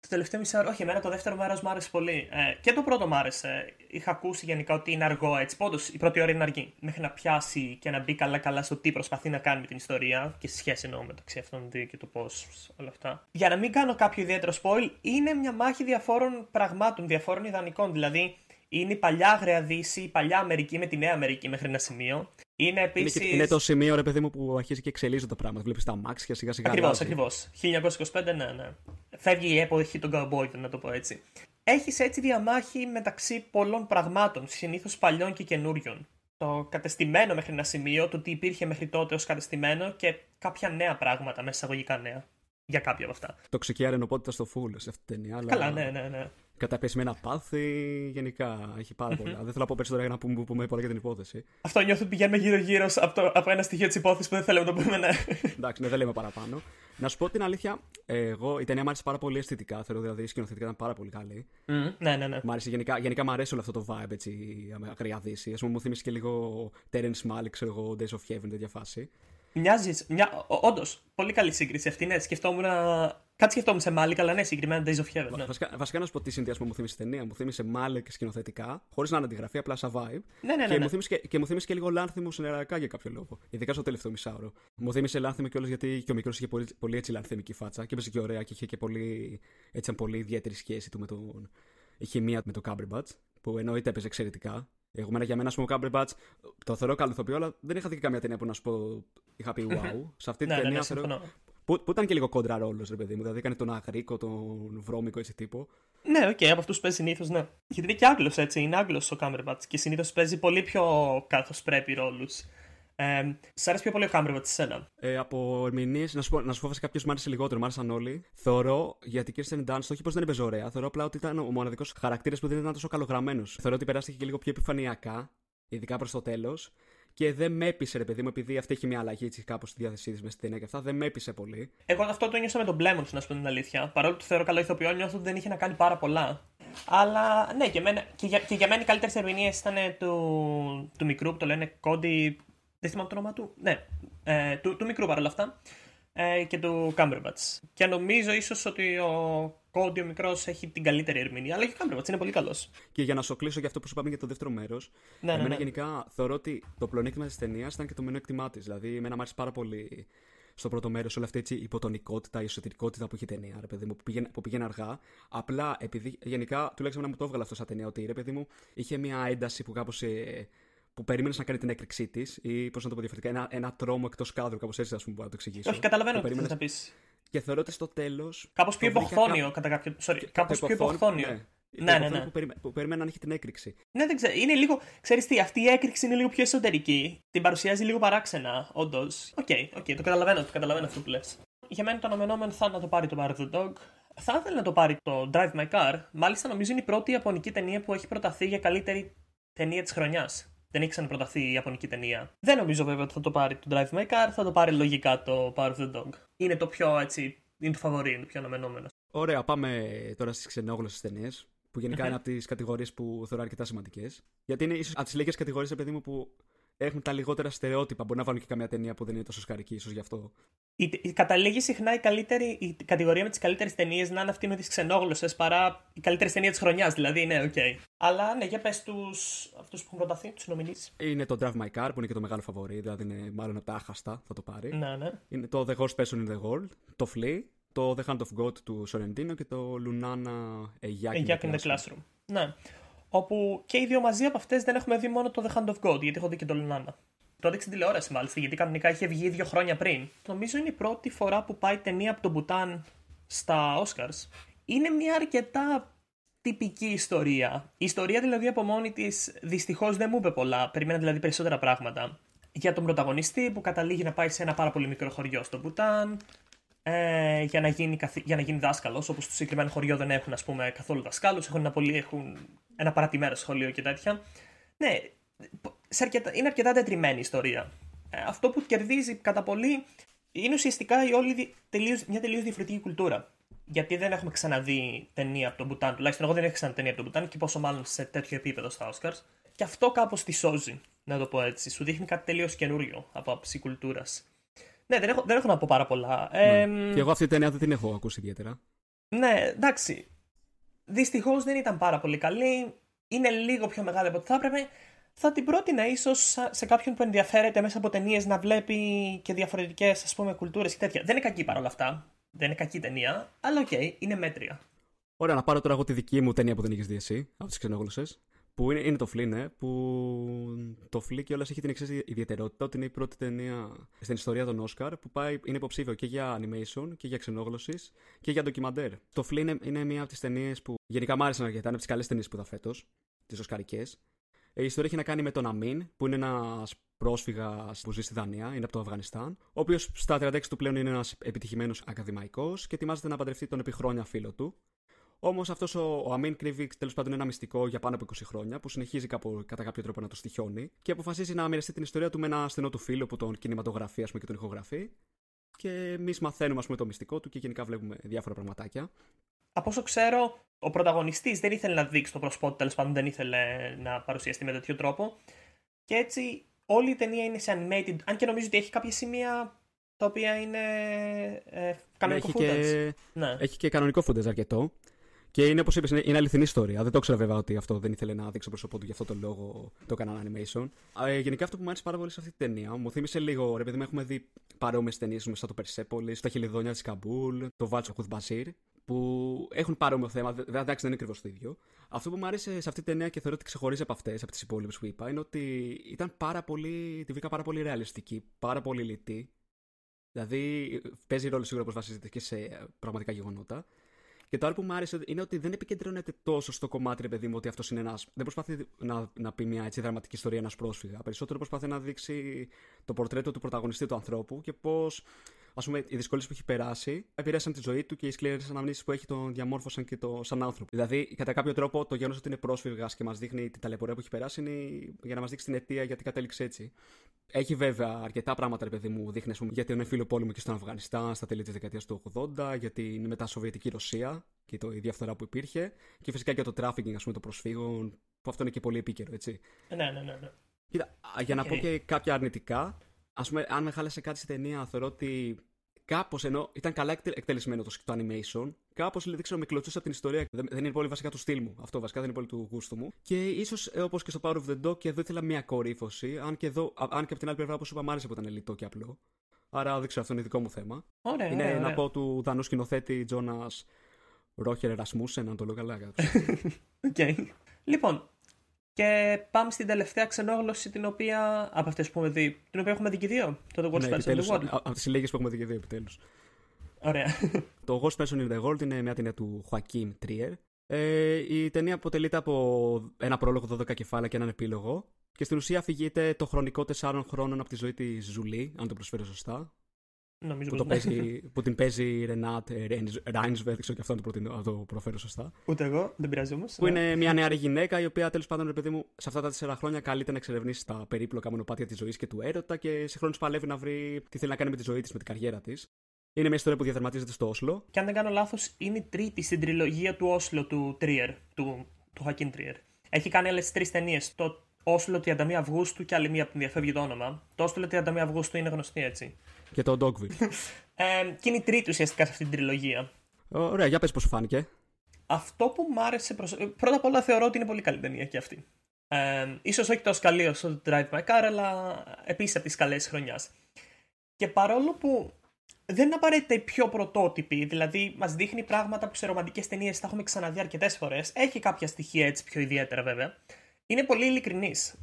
Το τελευταίο μισό ώρα. Όχι, εμένα το δεύτερο μέρος μου άρεσε πολύ. Ε, και το πρώτο μου άρεσε. Είχα ακούσει γενικά ότι είναι αργό έτσι. Όντως η πρώτη ώρα είναι αργή. Μέχρι να πιάσει και να μπει καλά-καλά στο τι προσπαθεί να κάνει με την ιστορία και στη σχέση εννοώ μεταξύ αυτών των δύο και το πώς όλα αυτά. Για να μην κάνω κάποιο ιδιαίτερο spoil, είναι μια μάχη διαφόρων πραγμάτων, διαφόρων ιδανικών. Δηλαδή, είναι η παλιά Αγραία Δύση, η παλιά Αμερική με τη Νέα Αμερική μέχρι ένα σημείο. Είναι Είναι, επίση. και- είναι το σημείο, ρε παιδί μου, που αρχίζει και εξελίσσονται τα πράγματα. Βλέπεις τα αμάξια σιγά σιγά. Ακριβώς, αλλάζει. ακριβώς. 1925, ναι, ναι. Φεύγει η εποχή των cowboy, να το πω έτσι. Έχεις έτσι διαμάχη μεταξύ πολλών πραγμάτων, συνήθως παλιών και καινούριων. Το κατεστημένο μέχρι ένα σημείο, το τι υπήρχε μέχρι τότε ως κατεστημένο και κάποια νέα πράγματα, μέσα εισαγωγικά νέα. Για κάποια από αυτά. Τοξική αρενοπότητα στο full σε αυτή την ταινία. Αλλά Καλά, ναι, ναι, ναι. Καταπεσμένα πάθη, γενικά έχει πάρα πολλά. Δεν θέλω να πω περισσότερα για να πούμε, πούμε πολλά για την υπόθεση. Αυτό νιώθω ότι πηγαίνουμε γύρω-γύρω από, το- από ένα στοιχείο της υπόθεσης που δεν θέλουμε να το πούμε, ναι. Εντάξει, ναι, δεν λέμε παραπάνω. Να σου πω την αλήθεια, εγώ η ταινία μου άρεσε πάρα πολύ αισθητικά. Θεωρώ δηλαδή η σκηνοθετικά ήταν πάρα πολύ καλή. ναι, ναι, ναι. Μ' άρεσε γενικά, γενικά μου αρέσει όλο αυτό το vibe έτσι, ακραία δύση. Α πούμε, μου θύμισε και λίγο Terence Malick, ξέρω εγώ, Days of Heaven, τέτοια φάση. Μοιάζεις. Μια... Όντως, πολύ καλή σύγκριση αυτή. Ναι, σκεφτόμουν. Κάτι σκεφτόμουν σε Μάλικ, αλλά ναι, συγκεκριμένα Days of Heaven. Ναι, Βασικά, βασικά να σου πω τι συνδυασμό μου θύμισε η ταινία. Μου θύμισε Malick σκηνοθετικά, χωρίς να είναι αντιγραφή, απλά σαν vibe. ναι, ναι. και, ναι, Μου ναι. θύμισε, και, και μου θύμισε και λίγο λάνθιμο συνεργατικά για κάποιο λόγο. Ειδικά στο τελευταίο μισάωρο. Μου θύμισε λάνθιμο κιόλας γιατί και ο μικρός είχε πολύ, πολύ έτσι λανθιμική φάτσα και έπαιζε και ωραία και είχε και πολύ, έτσι, μια πολύ ιδιαίτερη σχέση του με τον. Η χημεία με τον Cumberbatch, που εννοείται έπαιζε εξαιρετικά. Εγώ μένα για μένα, ας πούμε, ο Cumberbatch το θεωρώ καλό ηθοποιό, αλλά δεν είχα δει και καμία ταινία που να σου πω. Είχα πει wow. Σε αυτή τη Ναι, ναι, ταινία ναι, θεωρώ. Συμφωνώ. Που, που ήταν και λίγο κόντρα ρόλος, ρε παιδί μου. Δηλαδή έκανε τον αγροίκο, τον βρώμικο έτσι τύπο. Ναι, οκ, από αυτούς παίζει συνήθως, ναι. Γιατί είναι και Άγγλος, έτσι. Είναι Άγγλος ο Cumberbatch και συνήθως παίζει πολύ πιο καθωσπρέπει ρόλους. Ε, σ' αρέσει πιο πολύ ο Cumberbatch σε σένα; Ε, από ερμηνείες, να σου πω, να σου πω βασικά ποιος μου άρεσε λιγότερο, μου άρεσαν όλοι. Θεωρώ, γιατί η Kirsten Dunst, όχι πως δεν έπαιζε ωραία, θεωρώ απλά ότι ήταν ο μοναδικός χαρακτήρας που δεν ήταν τόσο καλογραμμένος. Θεωρώ ότι περάστηκε και λίγο πιο επιφανειακά, ειδικά προς το τέλος. Και δεν με έπεισε, ρε παιδί μου, επειδή αυτή έχει μια αλλαγή έτσι κάπως στη διάθεσή της μες στην ταινία και αυτά, δεν με έπεισε πολύ. Εγώ αυτό το νιώσα με τον Μπλέμον, να σου πω την αλήθεια. Παρόλο που το θεωρώ καλό ηθοποιό, νιώθω ότι δεν είχε να κάνει πάρα πολλά. Αλλά ναι, και, εμένα, και, για, και για μένα οι καλύτερες ερμηνείες ήταν του, του μικρού που το λένε Κόντι. Δεν θυμάμαι το όνομα του. Ναι, ε, του, του μικρού παρόλα αυτά. Ε, και του Κάμπερμπατς. Και νομίζω ίσως ότι ο Κόντι ο μικρός έχει την καλύτερη ερμηνεία. Αλλά και ο Κάμπερμπατ είναι πολύ καλός. Και για να σου κλείσω για αυτό που σου είπαμε για το δεύτερο μέρος, Ναι, ναι, εμένα ναι. γενικά θεωρώ ότι το πλεονέκτημα της ταινίας ήταν και το μειονέκτημά της. Δηλαδή, εμένα μου άρεσε πάρα πολύ στο πρώτο μέρος όλη αυτή έτσι, η υποτονικότητα, η εσωτερικότητα που έχει η ταινία, ρε παιδί μου, που πήγαινε, που πήγαινε αργά. Απλά επειδή γενικά, τουλάχιστον να μου το έβγαλε αυτό σαν ταινία, ότι ρε παιδί μου είχε μια ένταση που κάπως. Ε, που περίμενες να κάνει την έκρηξή της, ή πώς να το πω διαφορετικά, ένα, ένα τρόμο εκτός κάδρου, κάπως έτσι, ας πούμε, μπορώ να το εξηγήσω. Όχι, καταλαβαίνω Που τι θες να περίμενες- πεις. Και θεωρώ ότι στο τέλος. Κάπως πιο υποχθόνιο κατά κάποιο. Sorry, κάπως πιο υποχθόνιο. Ναι. Ναι, ναι, ναι. Που, περιμέ, που περιμένω αν έχει την έκρηξη. Ναι, δεν ξέρω. Είναι λίγο. Ξέρεις τι, αυτή η έκρηξη είναι λίγο πιο εσωτερική. Την παρουσιάζει λίγο παράξενα, όντως. OK, okay, okay, το καταλαβαίνω, το καταλαβαίνω αυτό που λες. Για μένα το αναμενόμενο θα να το πάρει το Bar the Dog. Θα ήθελα να το πάρει το Drive My Car. Μάλιστα, νομίζω είναι η πρώτη Ιαπωνική ταινία που έχει προταθεί για καλύτερη ταινία της χρονιάς. Δεν έχει ξαναπροταθεί η Ιαπωνική ταινία. Δεν νομίζω βέβαια ότι θα το πάρει το Drive My Car, θα το πάρει λογικά το Power of the Dog. Είναι το πιο έτσι. Είναι το φαβορί, είναι το πιο αναμενόμενο. Ωραία, πάμε τώρα στις ξενόγλωσσες ταινίες. Που γενικά είναι από τις κατηγορίες που θεωρώ αρκετά σημαντικές. Γιατί είναι ίσως από τις λίγες κατηγορίες, παιδί μου, που έχουν τα λιγότερα στερεότυπα. Μπορεί να βάλουν και καμιά ταινία που δεν είναι τόσο οσκαρική, ίσως γι' αυτό. Η, η, καταλήγει συχνά η, καλύτερη, η κατηγορία με τις καλύτερες ταινίες να είναι αυτή με τις ξενόγλωσσες παρά η καλύτερη ταινία της χρονιάς. Δηλαδή, ναι, OK. Okay. Αλλά ναι, για πες τους αυτούς που έχουν προταθεί, τους nominee. Είναι το Drive My Car που είναι και το μεγάλο φαβορή, δηλαδή είναι μάλλον από τα άχαστα, θα το πάρει. Ναι, ναι. Είναι το The Worst Person in the World, το Flea, το The Hand of God του Sorrentino και το Lunana A Yak in, in the Classroom. Ναι. Όπου και οι δύο μαζί από αυτές δεν έχουμε δει μόνο το The Hand of God, γιατί έχω δει και το Lunana. Το έδειξε τηλεόραση μάλιστα, γιατί κανονικά είχε βγει δύο χρόνια πριν. Νομίζω είναι η πρώτη φορά που πάει ταινία από τον Μπουτάν στα Oscars. Είναι μια αρκετά τυπική ιστορία. Η ιστορία δηλαδή από μόνη της δυστυχώς δεν μου είπε πολλά. Περίμενα δηλαδή περισσότερα πράγματα. Για τον πρωταγωνιστή που καταλήγει να πάει σε ένα πάρα πολύ μικρό χωριό στο Μπουτάν. Ε, για, να γίνει, για να γίνει δάσκαλος, όπως στο συγκεκριμένο χωριό δεν έχουν ας πούμε, καθόλου δασκάλους, έχουν ένα, πολύ, έχουν ένα παρατημένο σχολείο και τέτοια. Ναι, σε αρκετά, είναι αρκετά τετριμένη η ιστορία. Ε, αυτό που κερδίζει κατά πολύ είναι ουσιαστικά η όλη τελείως, μια τελείως διαφορετική κουλτούρα. Γιατί δεν έχουμε ξαναδεί ταινία από τον Μπουτάν, τουλάχιστον εγώ δεν έχω ξαναδεί ταινία από τον Μπουτάν και πόσο μάλλον σε τέτοιο επίπεδο στα Oscars. Και αυτό κάπως τη σώζει, να το πω έτσι. Σου δείχνει κάτι τελείως καινούριο από άποψη κουλτούρας. Ναι, δεν έχω, δεν έχω να πω πάρα πολλά. Ναι. Ε, και εγώ αυτή την ταινία δεν την έχω ακούσει ιδιαίτερα. Ναι, εντάξει. Δυστυχώς δεν ήταν πάρα πολύ καλή. Είναι λίγο πιο μεγάλη από ό,τι θα έπρεπε θα την πρότεινα ίσως σε κάποιον που ενδιαφέρεται μέσα από ταινίες να βλέπει και διαφορετικές ας πούμε κουλτούρες και τέτοια. Δεν είναι κακή παρόλα αυτά. Δεν είναι κακή ταινία, αλλά OK, okay, είναι μέτρια. Ωραία, να πάρω τώρα εγώ τη δική μου ταινία που δεν έχει δει εσύ, από τις ξενόγλωσσες. Που είναι, είναι το Flea, ναι, που το Flea και όλα έχει την εξής ιδιαιτερότητα ότι είναι η πρώτη ταινία στην ιστορία των Όσκαρ που πάει, είναι υποψήφιο και για animation και για ξενόγλωση και για ντοκιμαντέρ. Το Flea είναι, είναι μία από τις ταινίες που γενικά μου άρεσαν αρκετά, είναι από τις καλές ταινίες που είδα φέτος, τις Οσκαρικές. Η ιστορία έχει να κάνει με τον Αμίν, που είναι ένας πρόσφυγα που ζει στη Δανία, είναι από το Αφγανιστάν, ο οποίος στα 36 του πλέον είναι ένας επιτυχημένος ακαδημαϊκός και ετοιμάζεται να παντρευτεί τον επιχρόνια φίλο του. Όμως αυτός ο, ο Αμίν κρύβει τέλος πάντων ένα μυστικό για πάνω από 20 χρόνια που συνεχίζει κάπου, κατά κάποιο τρόπο να το στοιχιώνει και αποφασίζει να μοιραστεί την ιστορία του με ένα στενό του φίλο που τον κινηματογραφεί ας πούμε, και τον ηχογραφεί. Και εμείς μαθαίνουμε ας πούμε, το μυστικό του και γενικά βλέπουμε διάφορα πραγματάκια. Από όσο ξέρω, ο πρωταγωνιστής δεν ήθελε να δείξει το πρόσωπό του, τέλος πάντων δεν ήθελε να παρουσιαστεί με τέτοιο τρόπο. Και έτσι όλη η ταινία είναι σε animated, αν και νομίζω ότι έχει κάποια σημεία τα οποία είναι ε, κανονικό έχει footage. Και... Ναι. Έχει και κανονικό footage αρκετό. Και είναι όπως είπες, είναι αληθινή ιστορία. Δεν το ήξερα βέβαια ότι αυτό δεν ήθελε να δείξει το πρόσωπό του, γι' αυτό το λόγο το έκανα animation. Ε, γενικά αυτό που μου άρεσε πάρα πολύ σε αυτή τη ταινία μου θύμισε λίγο, ρε παιδί μου, έχουμε δει παρόμοιες ταινίες μέσα το Persepolis, τα Χιλιδόνια της Καμπούλ, το Βάλτσο Μπασίρ που έχουν παρόμοιο θέμα. Βέβαια, εντάξει, δεν είναι ακριβώς το ίδιο. Αυτό που μου άρεσε σε αυτή τη ταινία και θεωρώ ότι ξεχωρίζει από αυτές, από τις υπόλοιπες που είπα, είναι ότι ήταν πάρα πολύ. τη βρήκα πάρα πολύ ρεαλιστική, πάρα πολύ λιτή. Δηλαδή, παίζει ρόλο σίγουρα πω βασίζεται και σε πραγματικά γεγονότα. Και το άλλο που μου άρεσε είναι ότι δεν επικεντρώνεται τόσο στο κομμάτι, ρε παιδί μου, ότι αυτός είναι ένα. Δεν προσπαθεί να, να πει μια έτσι δραματική ιστορία ένα πρόσφυγα. Περισσότερο προσπαθεί να δείξει το πορτρέτο του πρωταγωνιστή του ανθρώπου και πώς ας πούμε, οι δυσκολίες που έχει περάσει επηρέασαν τη ζωή του και οι σκληρές αναμνήσεις που έχει τον διαμόρφωσαν και το σαν άνθρωπο. Δηλαδή, κατά κάποιο τρόπο, το γεγονός ότι είναι πρόσφυγας και μας δείχνει την ταλαιπωρία που έχει περάσει είναι για να μας δείξει την αιτία γιατί κατέληξε έτσι. Έχει βέβαια αρκετά πράγματα, ρε παιδί μου, δείχνει πούμε, γιατί είναι εμφύλιο πόλεμο και στον Αφγανιστάν στα τέλη της δεκαετίας του 80, γιατί είναι μετά Σοβιετική Ρωσία και το, η διαφθορά που υπήρχε, και φυσικά και το τράφικινγκ, ας πούμε, των προσφύγων, που αυτό είναι και πολύ επίκαιρο, έτσι. Ναι, ναι, ναι. ναι. Κοίτα, για να πω και κάποια αρνητικά, ας πούμε, αν με χάλασε κάτι στη ταινία, θεωρώ ότι κάπως ενώ ήταν καλά εκτελεσμένο το, το animation, κάπως δεν ξέρω, με κλωτσούσε από την ιστορία. Δεν, δεν είναι πολύ βασικά του στυλ μου. Αυτό βασικά δεν είναι πολύ του γούστου μου. Και ίσως ε, όπως και στο Power of the Dog, και εδώ ήθελα μια κορύφωση. Αν και, εδώ, αν και από την άλλη πλευρά, όπως είπα, μου άρεσε που ήταν λιτό και απλό. Άρα δεν ξέρω, αυτό είναι δικό μου θέμα. Ωραία, είναι ωραία, να πω του Δανού σκηνοθέτη Jonas Poher Rasmussen, αν το λέω καλά. OK. okay. Λοιπόν, και πάμε στην τελευταία ξενόγλωση την οποία. από αυτές που έχουμε δει. Την οποία έχουμε δει και δύο. Το The Worst ναι, Person in the World. Από τις λίγες που έχουμε δει και δύο, επιτέλους. Ωραία. το Worst Person in the World είναι μια ταινία του Joaquin Trier. Ε, η ταινία αποτελείται από ένα πρόλογο 12 κεφάλαια και έναν επίλογο. Και στην ουσία αφηγείται το χρονικό 4 χρόνων από τη ζωή της Julie, αν το προφέρω σωστά. Νομίζω που, πως το ναι. παίζει, που την παίζει η Ρενάτ Ράινσβερ, ξέρω και αυτό αν το, προτείνω- αν το προφέρω σωστά. Ούτε εγώ, δεν πειράζει όμως. Που είναι μια νεαρή γυναίκα η οποία τέλος πάντων, ρε παιδί μου, σε αυτά τα τέσσερα χρόνια καλείται να εξερευνήσει τα περίπλοκα μονοπάτια της ζωής και του έρωτα και συγχρόνως παλεύει να βρει τι θέλει να κάνει με τη ζωή της, με την καριέρα της. Είναι μια ιστορία που διαδραματίζεται στο Όσλο. Και αν δεν κάνω λάθος, είναι η τρίτη στην τριλογία του Όσλο του Τρίερ, του, του Χακίν Τρίερ. Έχει κάνει άλλες τρεις ταινίες. Το Όσλο 31 Αυγούστου και άλλη μία που μου διαφεύγει το όνομα. Το Όσλο 31 Αυγούστου είναι γνωστή έτσι. Και το Dogville. Ε, και είναι η τρίτη ουσιαστικά σε αυτή την τριλογία. Ωραία, για πες πώς σου φάνηκε. Αυτό που μου άρεσε προσ... ε, Πρώτα απ' όλα θεωρώ ότι είναι πολύ καλή ταινία και αυτή. Ε, ίσως όχι τόσο καλή όσο το Drive My Car, αλλά επίσης από τις καλές χρονιάς. Και παρόλο που δεν είναι απαραίτητα η πιο πρωτότυπη, δηλαδή μας δείχνει πράγματα που σε ρομαντικές ταινίες τα έχουμε ξαναδεί αρκετές φορές, έχει κάποια στοιχεία έτσι πιο ιδιαίτερα βέβαια, είναι πολύ ειλικρινής.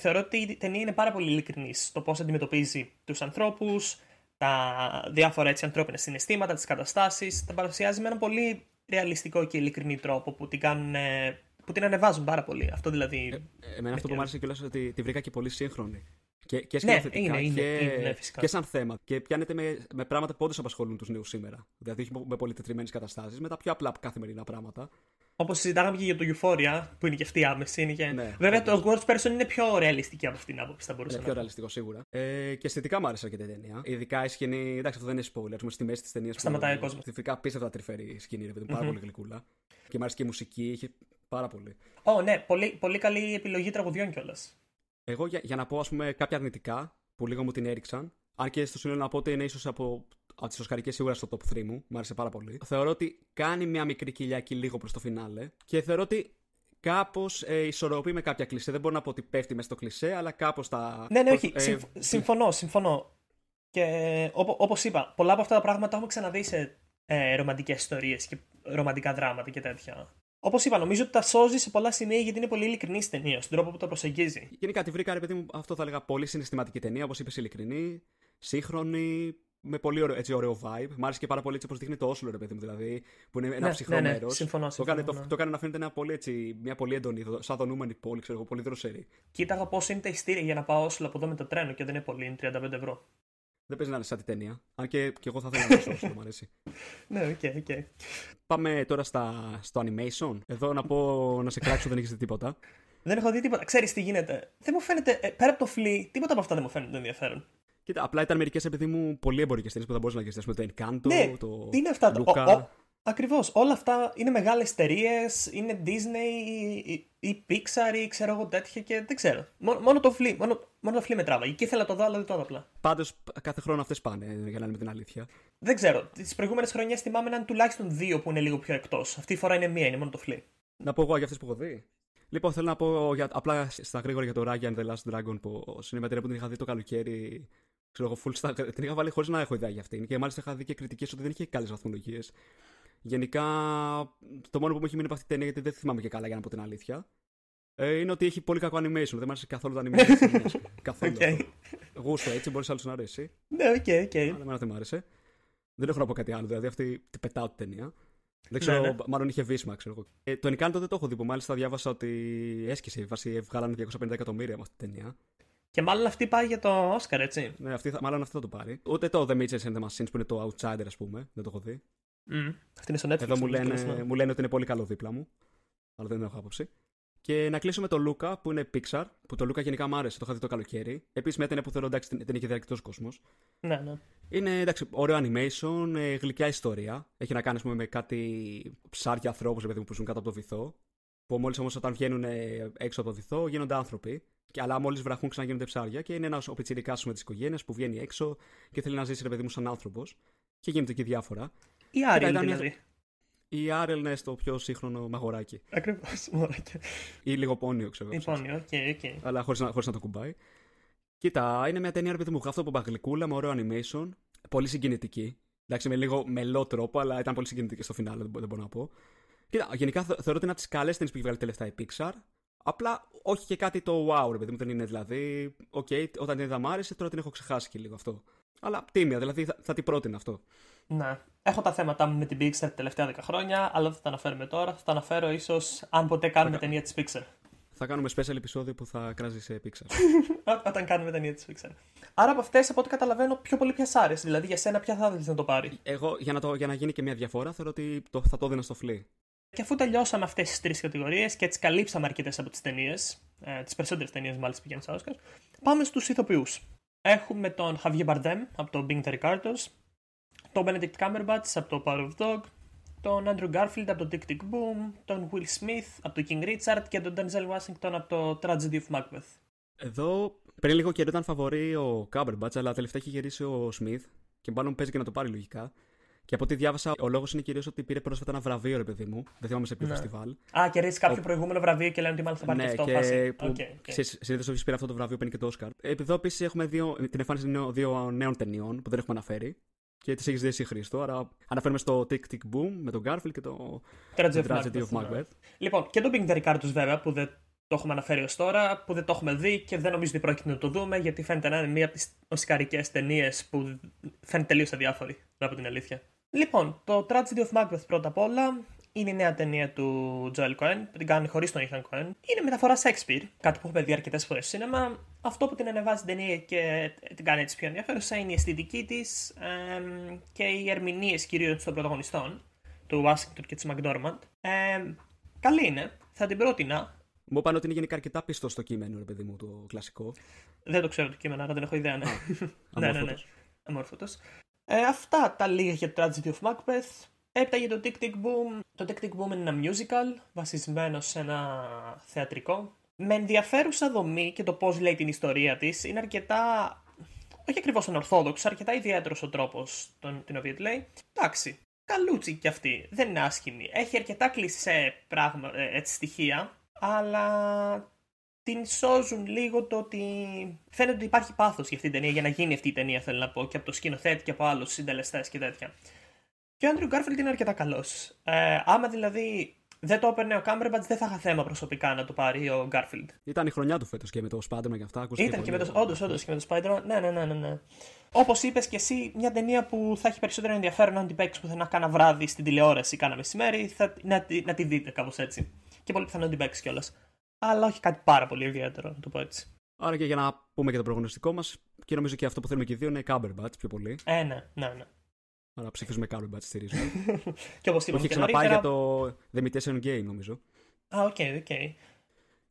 Θεωρώ ότι η ταινία είναι πάρα πολύ ειλικρινής στο πώς αντιμετωπίζει τους ανθρώπους, τα διάφορα έτσι ανθρώπινα συναισθήματα, τις καταστάσεις, τα παρουσιάζει με έναν πολύ ρεαλιστικό και ειλικρινή τρόπο που την, κάνουν, ε, που την ανεβάζουν πάρα πολύ. Αυτό δηλαδή. Ε, εμένα αυτό που μου άρεσε κιόλας ότι τη βρήκα και πολύ σύγχρονη. Και, και Ναι, σκηνοθετικά είναι, είναι, και, είναι, ναι, φυσικά. και σαν θέμα. Και πιάνεται με, με πράγματα που όντως απασχολούν τους νέους σήμερα. Δηλαδή, όχι με πολύ τετριμένε καταστάσεις, με τα πιο απλά καθημερινά πράγματα. Όπως συζητάγαμε και για το Euphoria, που είναι και αυτή άμεση. Είναι και... Ναι, Βέβαια, όντως. το Worst Person είναι πιο ρεαλιστική από αυτήν την άποψη, θα μπορούσα Είναι να πιο πω. ρεαλιστικό σίγουρα. Ε, και αισθητικά μου άρεσε αρκετά η ταινία. Ειδικά η σκηνή. Εντάξει, αυτό δεν είναι spoiler. Ας πούμε, στη μέση της ταινίας. Σταματάει ο κόσμος. Αισθητικά απίστευτα τρυφερή η σκηνή, ρε παιδί μου. Πάρα πολύ γλυκούλα. Και μου άρεσε και η μουσική. Είχε πάρα πολύ. Ω, ναι, πολύ, πολύ καλή επιλογή τραγουδιών κιόλας. Εγώ για, για να πω ας πούμε, κάποια αρνητικά που λίγο μου την έριξαν. Αν και στο σύνολο να πω ότι είναι ίσως από, από τις Οσκαρικές σίγουρα στο top 3 μου. Μου άρεσε πάρα πολύ. Θεωρώ ότι κάνει μια μικρή κοιλιάκι λίγο προς το φινάλε. Και θεωρώ ότι κάπως ε, ισορροπεί με κάποια κλισέ. Δεν μπορώ να πω ότι πέφτει μέσα στο κλισέ, αλλά κάπως τα. Ναι, ναι, όχι. ε, συμφ- συμφωνώ, συμφωνώ. Και όπως είπα, πολλά από αυτά τα πράγματα τα έχουμε ξαναδεί σε ε, ρομαντικές ιστορίες και ρομαντικά δράματα και τέτοια. Όπως είπα, νομίζω ότι τα σώζει σε πολλά σημεία γιατί είναι πολύ ειλικρινής στην ταινίας, στον τρόπο που το προσεγγίζει. Γενικά τη βρήκα, ρε παιδί μου, αυτό θα έλεγα πολύ συναισθηματική ταινία, όπως είπες, ειλικρινή, σύγχρονη, με πολύ ωραίο, έτσι, ωραίο vibe. Μ' άρεσε και πάρα πολύ έτσι όπως δείχνει το Όσλο, ρε παιδί μου, δηλαδή, που είναι ένα Ναι, ψυχρό ναι, ναι, μέρος. συμφωνώ, Το, έκανε, συμφωνώ, το, ναι. το έκανε να φαίνεται ένα πολύ, έτσι, μια πολύ έντονη, σαν δονούμενη πόλη, ξέρω εγώ, πολύ δροσερή. Κοίταγα πόσο είναι τα εισιτήρια για να πάω Όσλο από εδώ με το τρένο και δεν είναι πολύ, είναι 35 ευρώ. Δεν παίζει να είναι σαν τη ταινία. Αν και, και εγώ θα ήθελα να το Όσλο, μου αρέσει. Ναι, οκ, οκ. Πάμε τώρα στα, στο animation. Εδώ να πω να σε κράξω, δεν έχεις δει τίποτα. Δεν έχω δει τίποτα. Ξέρεις τι γίνεται. Δεν μου φαίνεται, ε, πέρα από το Flee, τίποτα από αυτά δεν μου φαίνεται ενδιαφέρον. Κοίτα, απλά ήταν μερικές επειδή μου πολύ εμπορικές ταινίες που θα μπορούσε να γυρίσει. Το Encanto, ναι, το. τι είναι αυτά. τα- Luca. ο- ο- Ακριβώς. Όλα αυτά είναι μεγάλες εταιρείες, είναι Disney ή, ή- ή Pixar ή ξέρω εγώ τέτοια και δεν ξέρω. Μόνο, μόνο το φλι, μόνο, μόνο το φλι με τράβαγε. Και ήθελα να το δω, αλλά δεν το είδα απλά. Πάντως κάθε χρόνο αυτές πάνε, για να λέμε την αλήθεια. Δεν ξέρω. Τις προηγούμενες χρονιές θυμάμαι να είναι τουλάχιστον δύο που είναι λίγο πιο εκτός. Αυτή η φορά είναι μία, είναι μόνο το φλι. Να πω εγώ για αυτές που έχω δει. Λοιπόν, θέλω να πω για, απλά στα γρήγορα για το Ryan the Last Dragon που είναι μια ταινία που την είχα δει το καλοκαίρι. Ξέρω εγώ, full stack. Την είχα βάλει χωρίς να έχω ιδέα για αυτήν. Και μάλιστα είχα δει και κριτικές ότι δεν είχε καλές βαθμολογίες. Γενικά, το μόνο που μου έχει μείνει από αυτή την ταινία, γιατί δεν θυμάμαι και καλά για να πω την αλήθεια, ε, είναι ότι έχει πολύ κακό animation. Δεν μου άρεσε καθόλου το animation. της ταινίας. καθόλου. Οκ. αυτό. Γούστο έτσι, μπορείς άλλο να αρέσει. Ναι, οκ, οκ. Αλλά εμένα δεν μου άρεσε. Δεν έχω να πω κάτι άλλο. Δηλαδή αυτή την πετάω την ταινία. Δεν ξέρω, Ναι, ναι. μάλλον είχε βύσμα, ξέρω εγώ. Ε, το Encanto δεν το έχω δει που μάλιστα διάβασα ότι έσκισε. Βάσει βγάλανε 250 εκατομμύρια με αυτή την ταινία. Και μάλλον αυτή πάει για το Όσκαρ, έτσι. Ναι, αυτή, θα- μάλλον αυτό θα το πάρει. Ούτε το The Mitchells and the Machines που είναι το Outsider, ας πούμε. Δεν το έχω δει. Mm. Αυτή είναι στο Netflix. Εδώ μου νομίζω, λένε, κιόλας, ναι. μου λένε ότι είναι πολύ καλό δίπλα μου. Αλλά δεν έχω άποψη. Και να κλείσω με το Luca που είναι Pixar. Που το Luca γενικά μου άρεσε, το είχα δει το καλοκαίρι. Επίσης μια ταινία που θέλω εντάξει την, την είχε δει αρκετός κόσμος. Ναι, ναι. Είναι εντάξει, ωραίο animation, ε, γλυκιά ιστορία. Έχει να κάνει ας πούμε, με κάτι ψάρια ανθρώπους παιδί μου, που ζουν κάτω από το βυθό. Που μόλις όμως όταν βγαίνουν ε, έξω από το βυθό γίνονται άνθρωποι. Και, αλλά μόλις βραχούν ξαναγίνονται ψάρια. Και είναι ένας ο πιτσυρικά με της οικογένειας που βγαίνει έξω και θέλει να ζήσει ρε παιδί μου σαν άνθρωπος. Και γίνονται εκεί διάφορα. Η Άριελ, ήταν μια- δηλαδή. Η Άριελ είναι στο πιο σύγχρονο μαγοράκι. Ακριβώς. Μόνο Ή λίγο Ponyo, ξέρω εγώ. Λοιπόν, οκ, οκ. αλλά χωρίς να, χωρίς να το ακουμπάει. Κοίτα, είναι μια ταινία ρε παιδί μου αυτό από παγλικούλα με ωραίο animation. Πολύ συγκινητική. Εντάξει, με λίγο μελό τρόπο, αλλά ήταν πολύ συγκινητική στο φινάλε, δεν, μπο- δεν μπορώ να πω. Κοίτα, γενικά θε- θεωρώ ότι είναι από τις καλές ταινίες που έχει βγάλει τελευταία η Pixar. Απλά όχι και κάτι το wow, ρε παιδί μου, δεν είναι δηλαδή. Οκ, όταν την είδα μ' άρεσε, τώρα την έχω ξεχάσει και λίγο αυτό. Αλλά τίμια, δηλαδή θα, θα την πρότεινα αυτό. Ναι. Έχω τα θέματα μου με την Pixar τα τελευταία 10 χρόνια, αλλά δεν θα τα αναφέρουμε τώρα. Θα τα αναφέρω ίσως αν ποτέ κάνουμε Θα- ταινία της Pixar. Θα κάνουμε special επεισόδιο που θα κράζει σε Pixar. Ό- Όταν κάνουμε ταινία της Pixar. Άρα από αυτές, από ό,τι καταλαβαίνω, πιο πολύ πια σ' άρεσε. Δηλαδή για σένα, ποια θα ήθελε να το πάρει; Εγώ, για να, το, για να γίνει και μια διαφορά, θεωρώ ότι το, θα το έδινα στο Flea. Και αφού τελειώσαμε αυτές τις τρεις κατηγορίες και έτσι καλύψαμε αρκετές από τις ταινίες, ε, τις περισσότερες ταινίες μάλιστα πηγαίνουν στα Oscars, πάμε στους ηθοποιούς. Έχουμε τον Javier Bardem από το Being the Ricardos, τον Benedict Cumberbatch από το Power of Dog, τον Andrew Garfield από το Tick Tick Boom, τον Will Smith από το King Richard και τον Denzel Washington από το Tragedy of Macbeth. Εδώ, πριν λίγο καιρό ήταν φαβορή ο Cumberbatch, αλλά τελευταία έχει γυρίσει ο Smith και μάλλον παίζει και να το πάρει λογικά. Και από ό,τι διάβασα, ο λόγος είναι κυρίως ότι πήρε πρόσφατα ένα βραβείο, ρε παιδί μου. Δεν θυμάμαι σε ποιο Ναι. φεστιβάλ. Α, κερδίσει κάποιο προηγούμενο βραβείο και λένε ότι μάλλον θα πάρει ναι, και αυτό. και φάση. που Οκ, οκ. συνήθως όποιος πήρε αυτό το βραβείο παίρνει και το Oscar. Εδώ επίσης έχουμε δύο, την εμφάνιση νέων- δύο νέων ταινιών που δεν έχουμε αναφέρει. Και τις έχεις δει εσύ, Χρήστο. Άρα αναφέρουμε στο Tick Tick Boom με τον Garfield και το Tragedy The of Tragedy Macbeth, of ναι. Macbeth. Λοιπόν, και το Being the Ricardos βέβαια, που δεν το έχουμε αναφέρει ως τώρα, που δεν το έχουμε δει και δεν νομίζω ότι πρόκειται να το δούμε, γιατί φαίνεται να είναι μία από τις οσκαρικές ταινίες που φαίνεται τελείως αδιάφορη, να πω την αλήθεια. Λοιπόν, το Tragedy of Macbeth πρώτα απ' όλα είναι η νέα ταινία του Joel Cohen, που την κάνει χωρίς τον Ethan Cohen. Είναι μεταφορά Shakespeare, κάτι που έχουμε δει αρκετές φορές στο σίνεμα. Αυτό που την ανεβάζει την ταινία και την κάνει έτσι πιο ενδιαφέρουσα είναι η αισθητική της και οι ερμηνείες κυρίως των πρωταγωνιστών, του Washington και της McDormand. Ε, καλή είναι, θα την πρότεινα. Μου είπαν ότι είναι γενικά αρκετά πιστό στο κείμενο, ρε παιδί μου, το κλασικό. Δεν το ξέρω το κείμενο, άρα δεν έχω ιδέα. Ναι, ναι, ναι. ναι. αμόρφωτος. Αμόρφωτος. Ε, αυτά τα λίγα για το Tragedy of Macbeth. Έπειτα για το Tick Tick Boom. Το Tick Tick Boom είναι ένα musical βασισμένο σε ένα θεατρικό. Με ενδιαφέρουσα δομή και το πώς λέει την ιστορία της. Είναι αρκετά. Όχι ακριβώς ανορθόδοξο, αρκετά ιδιαίτερος ο τρόπος τον, την οποία τη λέει. Εντάξει. Καλούτσι κι αυτή. Δεν είναι άσχημη. Έχει αρκετά κλεισέ πράγμα, ε, έτσι, στοιχεία. Αλλά την σώζουν λίγο το ότι φαίνεται ότι υπάρχει πάθος για αυτή την ταινία, για να γίνει αυτή η ταινία θέλω να πω και από το σκηνοθέτη και από άλλους συντελεστές και τέτοια. Και ο Άντριου Γκάρφιλντ είναι αρκετά καλός. Ε, άμα δηλαδή δεν το έπαιρνε ο Κάμπερμπατς δεν θα είχα θέμα προσωπικά να το πάρει ο Γκάρφιλντ. Ήταν η χρονιά του φέτος και με το Spider-Man και αυτά. ακούστηκε Ήταν και με πολύ. το, όντως, όντως, και με το Spider-Man. Ναι, ναι, ναι, ναι. ναι. Όπως είπες και εσύ, μια ταινία που θα έχει περισσότερο ενδιαφέρον αν την παίξεις πουθενά κάνα βράδυ στην τηλεόραση, κάνα μεσημέρι, θα, να, τη- να τη δείτε κάπως έτσι. Και πολύ πιθανό να την παίξεις κιόλας. Αλλά όχι κάτι πάρα πολύ ιδιαίτερο, να το πω έτσι. Άρα και για να πούμε και το προγνωστικό μας, και νομίζω και αυτό που θέλουμε και οι δύο είναι Cumberbatch πιο πολύ. Ε, ναι, ναι, ναι. Άρα ψηφίζουμε Cumberbatch, στηρίζουμε. και όπως που είπαμε έχει και ξαναπάει νωρίτερα. για το The Imitation Game, νομίζω. Α, οκ, οκ.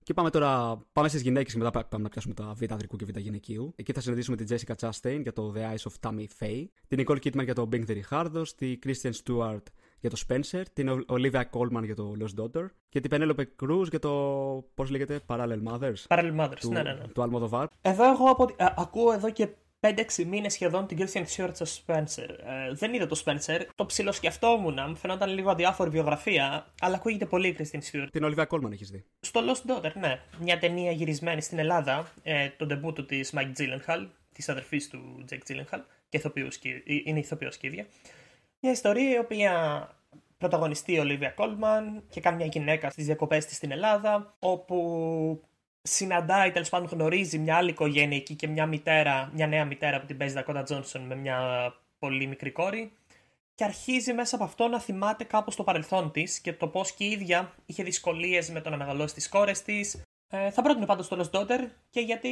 Και πάμε τώρα πάμε στις γυναίκες και μετά πά- πάμε να πιάσουμε τα β' ανδρικού και β' γυναικείου. Εκεί θα συναντήσουμε την Jessica Chastain για το The Eyes of Tammy Faye, την Nicole Kidman για το Being the Ricardos, την Kristen Stewart για το Spencer, την Ο- Olivia Colman για το Lost Daughter και την Penelope Cruz για το. Πώς λέγεται, Parallel Mothers. Parallel Mothers, του, ναι, ναι, ναι. του Almodovar. Εδώ εγώ από, α, ακούω εδώ και 5-6 μήνες σχεδόν την Christian Stewart στο Spencer. Ε, δεν είδα το Spencer, το ψιλοσκεφτόμουν, μου φαινόταν λίγο αδιάφορη βιογραφία, αλλά ακούγεται πολύ η Christian Stewart. Την Olivia Colman έχεις δει. Στο Lost Daughter, ναι. Μια ταινία γυρισμένη στην Ελλάδα, ε, το ντεμπούτο της Mike Gyllenhaal, της αδερφής του Jake Gyllenhaal, και ηθοποιός, και- είναι ηθοποιός και ίδια. Μια ιστορία η οποία πρωταγωνιστεί η Olivia Colman και κάνει μια γυναίκα στις διακοπές της στην Ελλάδα, όπου συναντάει, τέλος πάντων γνωρίζει μια άλλη οικογένεια εκεί και μια μητέρα, μια νέα μητέρα που την παίζει Dakota Johnson με μια πολύ μικρή κόρη και αρχίζει μέσα από αυτό να θυμάται κάπως το παρελθόν της και το πώς και η ίδια είχε δυσκολίες με το να μεγαλώσει τις κόρες της. Ε, θα πρότεινε πάντως το Lost Daughter και γιατί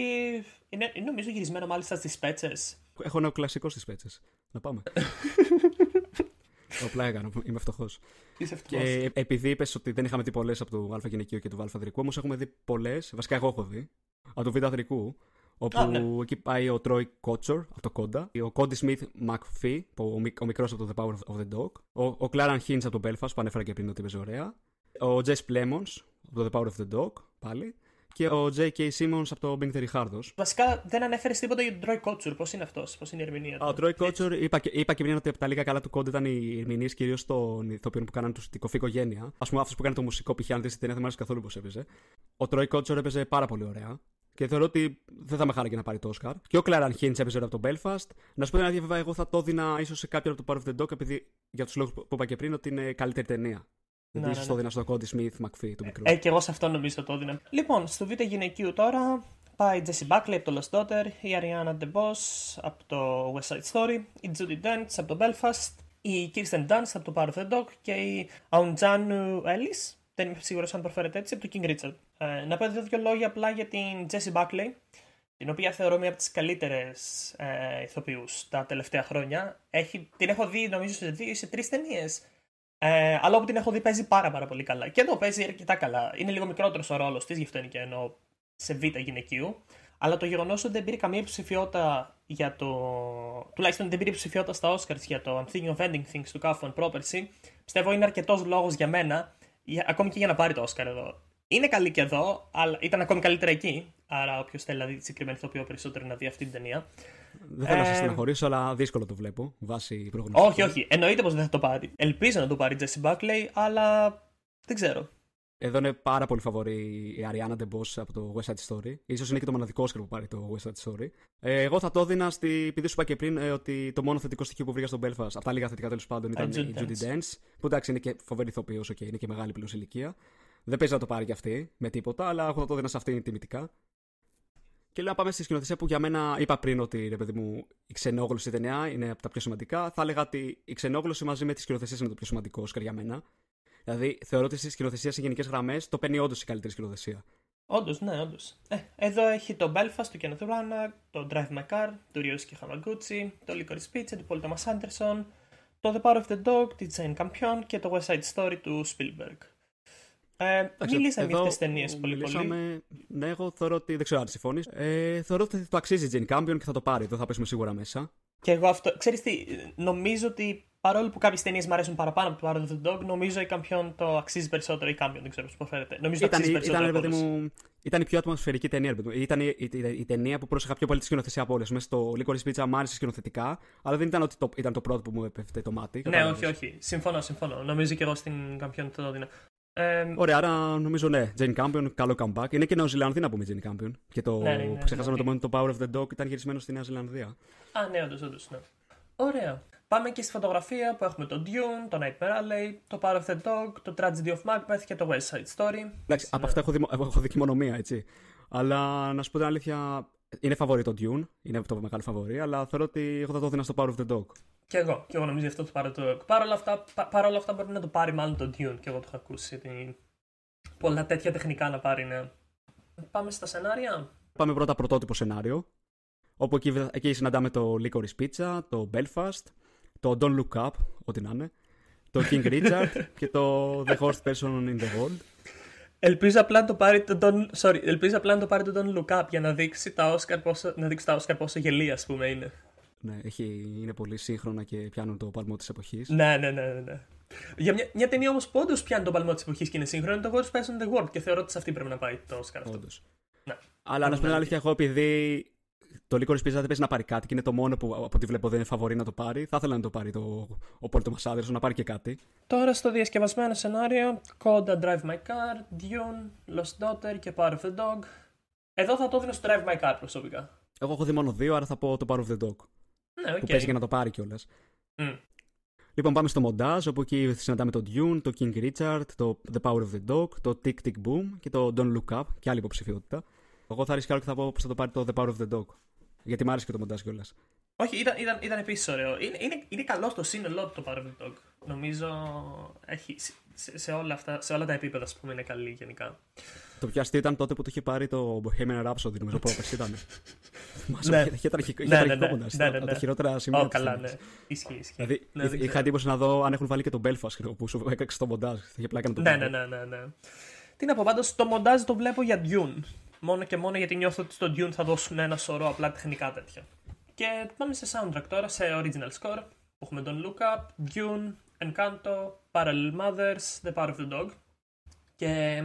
είναι, είναι νομίζω γυρισμένο μάλιστα στις πέτσες. Έχω ένα κλασικό στις πέτσες. Να πάμε. Απλά έκανα, είμαι φτωχός. Είσαι ευτυχώς. Και επειδή είπες ότι δεν είχαμε δει πολλές από το Α γυναικείο και το Α ανδρικού, όμως έχουμε δει πολλές, βασικά εγώ έχω δει, από το Β ανδρικού. Όπου Α, ναι. εκεί πάει ο Τρόι Κότσορ από το Κόντα, ο Κόντι Σμιθ Μακφί, ο, μικ- ο μικρός από το The Power of the Dog, ο, ο Κλάραν Χίντς από το Belfast που ανέφερα και πριν ότι έπαιζε ωραία, ο Τζες Πλέμον από το The Power of the Dog πάλι, και ο J.K. Simmons από το Bing the Ricardos. Βασικά δεν ανέφερε τίποτα για τον Τρόι Κότσουρ. Πώς είναι αυτός, πώς είναι η ερμηνεία του; Α, Ο Τρόι Κότσορ, είπα, και- είπα και πριν ότι από τα λίγα καλά του κόντα ήταν οι ερμηνείε κυρίως των ηθοποιών που κάναν τους, την κοφή οικογένεια. Α πούμε, αυτός που κάνει το μουσικό π.χ. αν δει την ταινία δεν μου άρεσε καθόλου πώς έπαιζε. Ο Τρόι Κότσορ έπαιζε πάρα πολύ ωραία. Και θεωρώ ότι δεν θα με χάρηκε να πάρει το Όσκαρ. Και ο Κλάραν Χίντ έπαιζε ωραία από τον Belfast. Να σου πω την αλήθεια, βέβαια, εγώ θα το έδινα ίσως σε κάποιον από το Power of the Dog, επειδή για τους λόγους που είπα και πριν ότι είναι καλύτερη ταινία. Δηλαδή, ναι, ίσω ναι. το έδινα στο Κόντι Σμιθ Μακφί του μικρού. Ε, και εγώ σε αυτό νομίζω το έδινα. Λοιπόν, στο β' γυναικείου τώρα πάει η Jessie Buckley από το Lost Daughter, η Ariana DeBose από το West Side Story, η Judy Dench από το Belfast, η Kirsten Dunst από το Power of the Dog και η Aunjanu Ellis, δεν είμαι σίγουρος αν προφέρεται έτσι, από το King Richard. Ε, να πω δύο λόγια απλά για την Jessie Buckley, την οποία θεωρώ μία από τις καλύτερες ε, ηθοποιούς τα τελευταία χρόνια. Έχει, την έχω δει νομίζω σε δύο ή σε τρεις ταινίες. Ε, αλλά όπου την έχω δει παίζει πάρα, πάρα πολύ καλά. Και εδώ παίζει αρκετά καλά. Είναι λίγο μικρότερος ο ρόλος της, γι' αυτό είναι και εννοώ σε β' γυναικείου. Αλλά το γεγονός ότι δεν πήρε καμία ψηφιότητα για το. τουλάχιστον δεν πήρε ψηφιότητα στα Oscars για το I'm thinking of ending things του Kaufman πρόπερση, πιστεύω είναι αρκετός λόγος για μένα, για, ακόμη και για να πάρει το Oscar εδώ. Είναι καλή και εδώ, αλλά ήταν ακόμη καλύτερα εκεί. Άρα, όποιος θέλει να δει τη συγκεκριμένη ηθοποιό περισσότερο να δει αυτή την ταινία. Δεν θέλω ε... να σας στεναχωρήσω, αλλά δύσκολο το βλέπω βάσει προγνωστικών. Όχι, όχι. Εννοείται πως δεν θα το πάρει. Ελπίζω να το πάρει η Jesse Buckley, αλλά δεν ξέρω. Εδώ είναι πάρα πολύ φαβορή η Ariana DeBose από το West Side Story. σω είναι και το μοναδικό Oscar που πάρει το West Side Story. Ε, εγώ θα το έδινα στη. Επειδή σου είπα και πριν ε, ότι το μόνο θετικό στοιχείο που βρήκα στον Belfast, αυτά λίγα θετικά τέλος πάντων, ήταν η Judy Dance. Που εντάξει είναι και φοβερή ηθοποιός, okay, είναι και μεγάλη πλέον ηλικία. Δεν παίζει να το πάρει κι αυτή με τίποτα, αλλά εγώ θα το έδινα σε αυτήν τιμητικά. Και λέω να πάμε στη σκηνοθεσία που για μένα είπα πριν ότι ρε παιδί μου, η ξενόγλωση ταινία είναι από τα πιο σημαντικά. Θα έλεγα ότι η ξενόγλωση μαζί με τη σκηνοθεσία είναι το πιο σημαντικό Όσκαρ για μένα. Δηλαδή θεωρώ ότι στη σκηνοθεσία σε γενικές γραμμές το παίρνει όντως η καλύτερη σκηνοθεσία. Όντως, ναι, όντως. Ε, εδώ έχει το Belfast του Kenneth Branagh, το Drive My Car του Ryusuke Hamaguchi, το Licorice Pizza του Paul Thomas Anderson, το The Power of the Dog τη Jane Campion και το West Side Story του Spielberg. Ε, μιλήσαμε για αυτές τις ταινίες πολύ πολύ. Ναι, εγώ θεωρώ ότι. Δεν ξέρω αν συμφωνείς. Ε, θεωρώ ότι το αξίζει η Jane Campion και θα το πάρει. Δεν θα πέσουμε σίγουρα μέσα. Και εγώ αυτό. Ξέρεις τι, νομίζω ότι παρόλο που κάποιες ταινίες μου αρέσουν παραπάνω από το Power of the Dog, νομίζω η Campion το αξίζει περισσότερο. Η Campion, δεν ξέρω πώς προφέρεται. Νομίζω ήταν, αξίζει περισσότερο. Ήταν, μου, ήταν η πιο ατμοσφαιρική ταινία. Ήταν η, η, η, η ταινία που πρόσεχα πιο πολύ τη σκηνοθεσία από όλες. Μέσα στο Licorice Pizza μου άρεσε σκηνοθετικά, αλλά δεν ήταν ότι το, ήταν το πρώτο που μου έπεφτε το μάτι. Ναι, όχι, όχι. Συμφωνώ, συμφωνώ. Νομίζω και εγώ στην Campion το έδινα. Ε, Ωραία, άρα νομίζω ναι. Jane Campion, καλό comeback. Είναι και Νέο Ζηλανδία να πούμε Jane Campion. Και το ναι, ναι, ναι, ξεχάσαμε ναι, το μόνο το Power of the Dog ήταν γυρισμένο στη Νέα Ζηλανδία. Α, ναι, όντως, όντως. Ναι. Ωραία. Πάμε και στη φωτογραφία που έχουμε το Dune, το Nightmare Alley, το Power of the Dog, το Tragedy of Macbeth και το West Side Story. Εντάξει, από αυτά έχω δει, έχω δει και μόνο μία, έτσι. Αλλά να σου πω την αλήθεια, είναι φαβορή το Dune, είναι το μεγάλο φαβορή, αλλά θεωρώ ότι εγώ θα το έδινα στο Power of the Dog. Και εγώ, και εγώ νομίζω αυτό το πάρω το Παρ' όλα αυτά, παρ όλα αυτά μπορεί να το πάρει μάλλον το Dune και εγώ το έχω ακούσει. Γιατί πολλά τέτοια τεχνικά να πάρει, ναι. Πάμε στα σενάρια. Πάμε πρώτα πρωτότυπο σενάριο. Όπου εκεί, εκεί συναντάμε το Licorice Pizza, το Belfast, το Don't Look Up, ό,τι να είναι, το King Richard και το The Worst Person in the World. Ελπίζω απλά να το πάρει το Don, sorry, ελπίζω απλά να το πάρει το Don't Look Up για να δείξει τα Oscar πόσο, να δείξει τα Oscar πόσο γελία, ας πούμε, είναι. Ναι, έχει, είναι πολύ σύγχρονα και πιάνουν το παλμό της εποχής. Ναι, ναι, ναι, ναι. ναι. Για μια, μια ταινία όμως που όντως πιάνει το παλμό της εποχής και είναι σύγχρονη, το Worst Person in the World και θεωρώ ότι σε αυτή πρέπει να πάει το Oscar αυτό. Όντως. Ναι. Αλλά να σου πω την αλήθεια, εγώ επειδή το Licorice Pizza δεν παίζει να πάρει κάτι και είναι το μόνο που από ό,τι βλέπω δεν είναι φαβορή να το πάρει. Θα ήθελα να το πάρει το, ο Πόλτο Μασάδερ, να πάρει και κάτι. Τώρα στο διασκευασμένο σενάριο, Coda Drive My Car, Dune, Lost Daughter και Power of the Dog. Εδώ θα το δίνω στο Drive My Car προσωπικά. Εγώ έχω δει μόνο δύο, άρα θα πω το Power of the Dog. Ναι, okay. Που παίζει για να το πάρει κιόλας. Mm. Λοιπόν, πάμε στο μοντάζ, όπου εκεί συναντάμε το Dune, το King Richard, το The Power of the Dog, το Tick Tick Boom και το Don't Look Up και άλλη υποψηφιότητα. Εγώ θα ρισκάρω και θα πω πως θα το πάρει το The Power of the Dog. Γιατί μου άρεσε και το μοντάζ κιόλας. Όχι, ήταν, ήταν, ήταν επίσης ωραίο. Είναι, είναι, είναι καλό στο σύνολό του το Power Dog. Νομίζω έχει, σε, σε, όλα αυτά, σε όλα τα επίπεδα ας πούμε, είναι καλή γενικά. Το πιο αστείο ήταν τότε που το είχε πάρει το Bohemian Rhapsody, νομίζω πρόπερση ήταν. ναι. Είχε τραγικό μοντάζ. Ναι, ναι, ναι. Τα χειρότερα σημεία. Oh, καλά, ναι. Ισχύει, ισχύει. Δηλαδή, ναι, είχα εντύπωση να δω αν έχουν βάλει και τον Belfast που σου έκαξε το μοντάζ. Θα είχε πλάκα να το ναι, ναι, ναι, ναι, ναι. Τι να πω, πάντως το μοντάζ το βλέπω για Dune. Μόνο και μόνο γιατί νιώθω ότι στο Dune θα δώσουν ένα σωρό απλά τεχνικά τέτοια. Και πάμε σε soundtrack τώρα, σε original score. Που έχουμε τον Look Up, Dune, Encanto, Parallel Mothers, The Power of the Dog. Και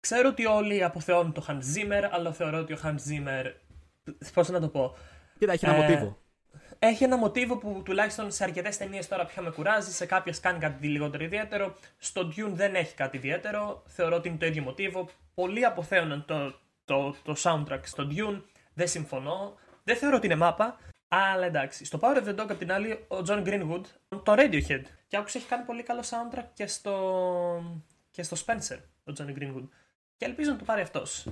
ξέρω ότι όλοι αποθεώνουν το Hans Zimmer, αλλά θεωρώ ότι ο Hans Zimmer. Πώς να το πω. Κοίτα, έχει ένα ε, μοτίβο. Έχει ένα μοτίβο που τουλάχιστον σε αρκετές ταινίες τώρα πια με κουράζει, σε κάποιες κάνει κάτι λιγότερο ιδιαίτερο. Στο Dune δεν έχει κάτι ιδιαίτερο. Θεωρώ ότι είναι το ίδιο μοτίβο. Πολλοί αποθέωναν το, το, το soundtrack στο Dune. Δεν συμφωνώ. Δεν θεωρώ ότι είναι μάπα. Αλλά εντάξει. Στο Power of the Dog απ' την άλλη, ο John Greenwood, το Radiohead. Και άκουσα έχει κάνει πολύ καλό soundtrack και στο, και στο Spencer, ο John Greenwood. Και ελπίζω να το πάρει αυτός.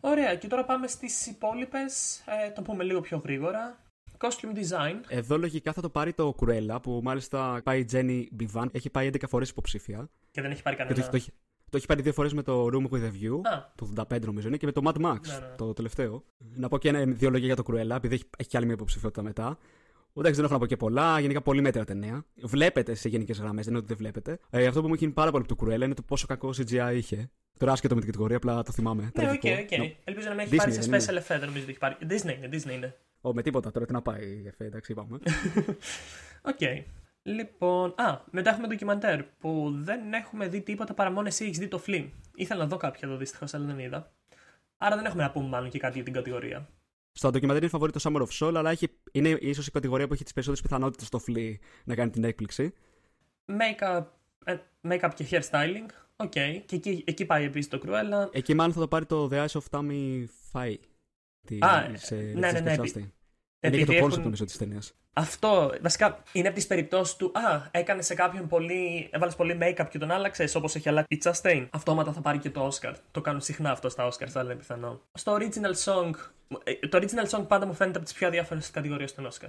Ωραία, και τώρα πάμε στις υπόλοιπες. Ε, το πούμε λίγο πιο γρήγορα. Costume design. Εδώ λογικά θα το πάρει το Cruella που μάλιστα πάει η Jenny Bivan. Έχει πάει 11 φορές υποψήφια. Και δεν έχει πάρει Και κανένα. το, το, έχει- το έχει πάρει δύο φορές με το Room with a View. Α. Το 85 νομίζω είναι και με το Mad Max, Ναι, ναι. το τελευταίο. Να πω και ένα, δύο λόγια για το Cruella, επειδή έχει, έχει και άλλη μια υποψηφιότητα μετά. Εντάξει, δεν έχω να πω και πολλά. Γενικά πολύ μέτρα ταινία. Βλέπεται σε γενικές γραμμές, δεν είναι ότι δεν βλέπεται. Ε, αυτό που μου έχει μείνει πάρα πολύ από το Cruella είναι το πόσο κακό CGI είχε. Τώρα άσχετο με την κατηγορία, απλά το θυμάμαι. Ναι, οκ, τραγικό. οκ. Νο- Ελπίζω να μην έχει Disney, πάρει σε δεν special effect, νομίζω ότι έχει πάρει. Disney είναι, Disney είναι. Ω, με τίποτα, τώρα τι να πάει, εφέ, εντάξει, είπαμε. Οκ. Λοιπόν, α, μετά έχουμε ντοκιμαντέρ που δεν έχουμε δει τίποτα παρά μόνο εσύ έχεις δει το Flee. Ήθελα να δω κάποια εδώ δυστυχώς, αλλά δεν είδα. Άρα δεν έχουμε να πούμε μάλλον και κάτι για την κατηγορία. Στο ντοκιμαντέρ είναι φαβορή το Summer of Soul, αλλά έχει, είναι ίσως η κατηγορία που έχει τις περισσότερες πιθανότητες στο Flee να κάνει την έκπληξη. Make-up, ε, make-up και hairstyling. Οκ. Και εκεί, εκεί πάει επίσης το Cruella. Εκεί μάλλον θα το πάρει το The Eyes of Tammy Faye. Τη, Α, σε, ναι, ναι, ναι, Chastain. επει- Είναι και επειδή το έχουν- concept νομίζω της ταινίας. Αυτό βασικά είναι από τις περιπτώσεις του. Α, έκανε σε κάποιον πολύ. Έβαλες πολύ make-up και τον άλλαξες όπως έχει αλλάξει η Chastain. Αυτόματα θα πάρει και το Oscar. Το κάνουν συχνά αυτό στα Oscars, αλλά είναι πιθανό. Στο original song. ε, Το original song πάντα μου φαίνεται από τις πιο αδιάφορες κατηγορίες των Oscar.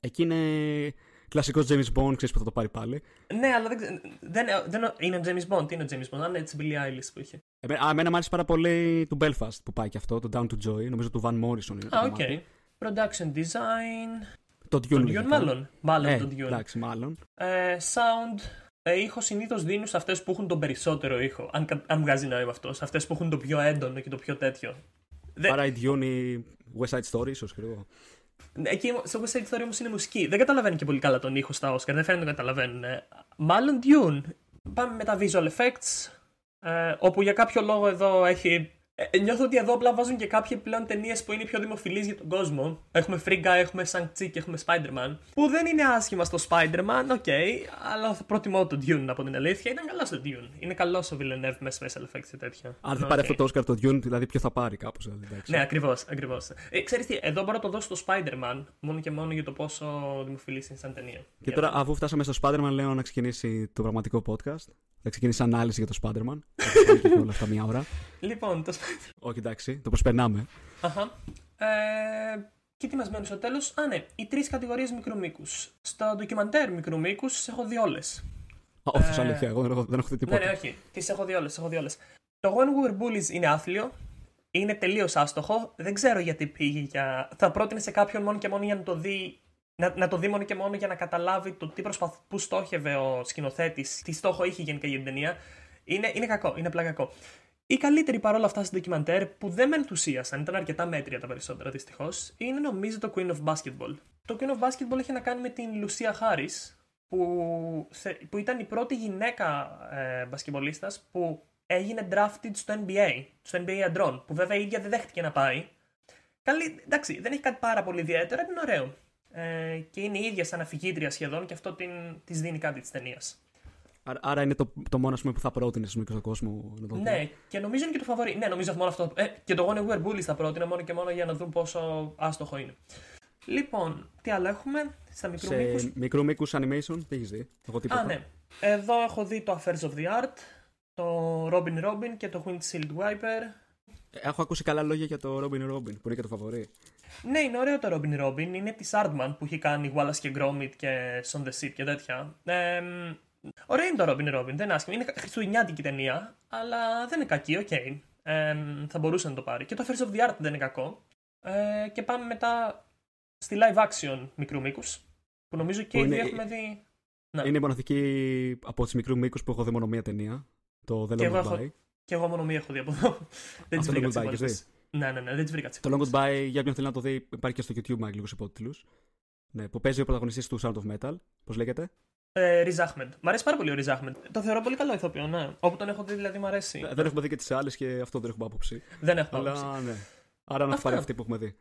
Εκεί είναι κλασικός James Bond, ξέρεις που θα το πάρει πάλι. Ναι, αλλά δεν, ξε- δεν, δεν είναι ο James Bond. Τι είναι ο James Bond, αν είναι έτσι Billie Eilish που είχε. Εμένα, α, εμένα μου άρεσε πάρα πολύ του Belfast που πάει και αυτό, το Down to Joy. Νομίζω του Van Morrison είναι. το Α, οκ. κομμάτι. Production design. Το Dune. Τον Dune, λογικά. μάλλον. Μάλλον Ε, τον Dune. εντάξει, μάλλον. Ε, sound. Ε, ήχο συνήθως δίνουν σε αυτές που έχουν τον περισσότερο ήχο. Αν, κα- αν βγάζει νόημα αυτό. Σε αυτές που έχουν το πιο έντονο και το πιο τέτοιο. Δεν- Άρα ή Dune ή West Side Story, ίσως ξέρω. Ναι, Εκεί στο West Side Story όμως είναι μουσική. Δεν καταλαβαίνει και πολύ καλά τον ήχο στα Oscar. Δεν φαίνεται να καταλαβαίνουν. Ε, Μάλλον Dune. Πάμε με τα visual effects. Ε, όπου για κάποιο λόγο εδώ έχει. Ε, νιώθω ότι εδώ απλά βάζουν και κάποιες πλέον ταινίες που είναι πιο δημοφιλείς για τον κόσμο. Έχουμε Free Guy, έχουμε Shang-Chi και έχουμε Spider-Man. Που δεν είναι άσχημα στο Spider-Man, οκ, αλλά θα προτιμώ τον Dune από την αλήθεια. Ήταν καλό στο Dune. Είναι καλός ο Villeneuve με special effects και τέτοια. Αν δεν Οκ. πάρει αυτό το Oscar το Dune, δηλαδή ποιο θα πάρει κάπως. Δηλαδή, εντάξει. Ναι, ακριβώς. Ακριβώς. Ε, ξέρεις τι, εδώ μπορώ να το δώσω στο Spider-Man μόνο και μόνο για το πόσο δημοφιλής είναι σαν ταινία. Και τώρα, αφού φτάσαμε στο Spider-Man, λέω να ξεκινήσει το πραγματικό podcast. Θα ξεκινήσει ανάλυση για το Spider-Man. Θα πούμε και όλα αυτά μία ώρα. Λοιπόν, το Spider-Man. Όχι, εντάξει, το προσπερνάμε. Αχα. Ε, και τι μα μένει στο τέλος. Α, ναι, οι τρεις κατηγορίες μικρού μήκους. Στο ντοκιμαντέρ μικρού μήκους τις έχω δει όλες. Όχι, Ε, αλήθεια, εγώ δεν έχω, δεν έχω δει Ναι, τίποτα. ναι, όχι. Τις έχω δει όλες. Έχω δει όλες. Το When We Were Bullies είναι άθλιο. Είναι τελείως άστοχο. Δεν ξέρω γιατί πήγε για. Θα πρότεινε σε κάποιον μόνο και μόνο για να το δει. Να, να το δει μόνο και μόνο για να καταλάβει το τι προσπαθ... πού στόχευε ο σκηνοθέτης, τι στόχο είχε γενικά για την ταινία. Είναι, είναι κακό, είναι απλά κακό. Η καλύτερη παρόλα αυτά στην ντοκιμαντέρ που δεν με ενθουσίασαν, ήταν αρκετά μέτρια τα περισσότερα δυστυχώς, είναι νομίζω το Queen of Basketball. Το Queen of Basketball έχει να κάνει με την Λουσία Χάρη, που, θε- που ήταν η πρώτη γυναίκα ε, μπασκετμπολίστας που έγινε drafted στο NBA, στο NBA αντρών, που βέβαια η ίδια δεν δέχτηκε να πάει. Καλή, εντάξει, δεν έχει κάτι πάρα πολύ ιδιαίτερο, είναι ωραίο. Ε, και είναι η ίδια σαν αφηγήτρια σχεδόν και αυτό την, της δίνει κάτι της ταινίας. Άρα, άρα είναι το, το μόνο ας πούμε, που θα πρότεινε στον στον κόσμος να το δει. Ναι, και νομίζω είναι και το φαβορή. Ναι, νομίζω μόνο αυτό. Ε, και το Gone Where Bullies θα πρότεινα μόνο και μόνο για να δουν πόσο άστοχο είναι. Λοιπόν, τι άλλο έχουμε στα μικρού Σε μήκους; μικρού μήκους animation, τι έχεις δει; Εγώ τίποτα. Α, ναι. Εδώ έχω δει το Affairs of the Art, το Robin Robin και το Windshield Wiper. Έχω ακούσει καλά λόγια για το Robin Robin, που είναι και το φαβορή. Ναι, είναι ωραίο το Robin Robin. Είναι της Ardman που έχει κάνει Wallace και Gromit και Shaun the Sheep και τέτοια. Ε, μ, ωραίο είναι το Robin Robin, δεν είναι άσχημο. Είναι χριστουγεννιάτικη ταινία, αλλά δεν είναι κακή, οκ. Ε, μ, θα μπορούσε να το πάρει. Και το Affairs of the Art δεν είναι κακό. Ε, και πάμε μετά στη live action μικρού μήκους. Που νομίζω και Που οι δύο είναι- έχουμε δει. Ναι. Είναι η μοναδική από τις μικρού μήκους που έχω δει μόνο μία ταινία. Το The Και Long εγώ έχω- Goodbye. Και εγώ μόνο μία έχω δει από εδώ. δεν τις Αυτό βρήκα το τις Goodbye υπόλοιπες. έχεις Ναι, ναι, ναι, δεν τις βρήκα τις Το Long υπόλοιπες. Goodbye, για όποιον θέλει να το δει, υπάρχει και στο YouTube με αγγλικού υπότιτλους. Ναι, που παίζει ο πρωταγωνιστής του Sound of Metal. Πώς λέγεται; Ε, Riz Ahmed. Μ' αρέσει πάρα πολύ ο Riz Ahmed. Το θεωρώ πολύ καλό ηθοποιό, ναι. Όπου τον έχω δει, δηλαδή, μ' αρέσει. Ε, Δεν έχουμε δει και τις άλλες και αυτό δεν έχουμε άποψη. Δεν έχω άποψη. Αλλά ναι. Άρα να το Αυτά. πάρει αυτή που έχουμε δει.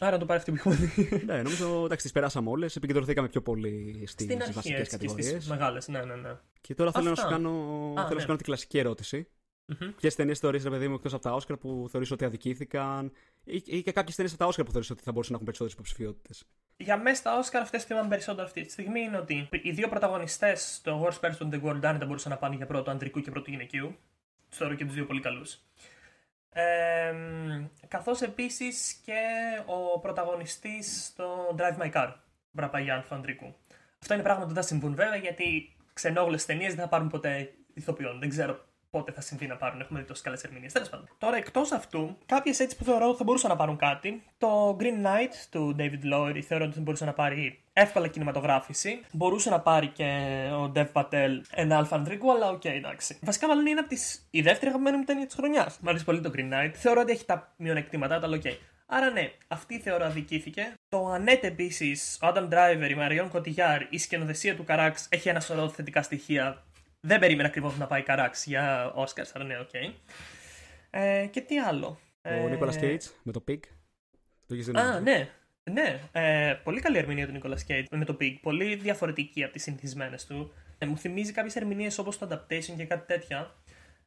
Άρα να το πάρει αυτή που έχουμε δει. ναι, νομίζω εντάξει, τις περάσαμε όλες. Επικεντρωθήκαμε πιο πολύ στι Στην αρχή, βασικές έτσι, και κατηγορίες. στι μεγάλες. Ναι, ναι, ναι. Και τώρα θέλω να Αυτά. σου κάνω, Α, θέλω να ναι. σου κάνω την κλασική ερώτηση. Μμμ. Ποιε ταινίε θεωρεί, ρε παιδί μου, εκτός από τα Όσκαρ που θεωρείς ότι αδικήθηκαν, ή, ή και κάποιες ταινίε από τα Όσκαρ που θεωρείς ότι θα μπορούσαν να έχουν περισσότερες υποψηφιότητες. Για μέσα στα Όσκαρ αυτές θυμάμαι περισσότερο αυτή τη στιγμή είναι ότι οι δύο πρωταγωνιστές στο Worst Person in the World αν δεν μπορούσαν να πάνε για πρώτο ανδρικού και πρώτο γυναικείου. Του θεωρώ και τους δύο πολύ καλούς. Ε, καθώς επίσης και ο πρωταγωνιστής στο Drive My Car, Μπραπαγιάν Φαντρικού. Αυτό είναι πράγματα που δεν θα συμβούν βέβαια γιατί ξενόγλες ταινίες δεν θα πάρουν ποτέ ηθοποιών. Δεν ξέρω πότε θα συμβεί να πάρουν. Έχουμε δει τόσες καλές ερμηνείες. Τέλος πάντων. Τώρα εκτός αυτού, κάποιες έτσι που θεωρώ θα μπορούσαν να πάρουν κάτι. Το Green Knight του David Lowery θεωρώ ότι θα μπορούσε να πάρει εύκολα κινηματογράφηση. Μπορούσε να πάρει και ο Dev Patel ένα α' ανδρικό, αλλά οκ, okay, εντάξει. Βασικά, μάλλον είναι από τις... η δεύτερη αγαπημένη μου ταινία της χρονιάς. Μ' αρέσει πολύ το Green Knight. Θεωρώ ότι έχει τα μειονεκτήματά, αλλά οκ. Okay. Άρα ναι, αυτή θεωρώ αδικήθηκε. Το Annette επίσης, ο Adam Driver, η Marion Cotillard, η σκηνοθεσία του Καράξ έχει ένα σωρό θετικά στοιχεία δεν περίμενα ακριβώς να πάει Καράξ για Oscars, αλλά ναι, οκ. Okay. Ε, και τι άλλο; Ο ε... Νίκολας Κέιτζ με το Pig. Το Α, ναι. Ναι, ε, πολύ καλή ερμηνεία του Νίκολα Κέιτς με το Pig. Πολύ διαφορετική από τις συνηθισμένες του. Ε, μου θυμίζει κάποιες ερμηνείες όπως το Adaptation και κάτι τέτοια.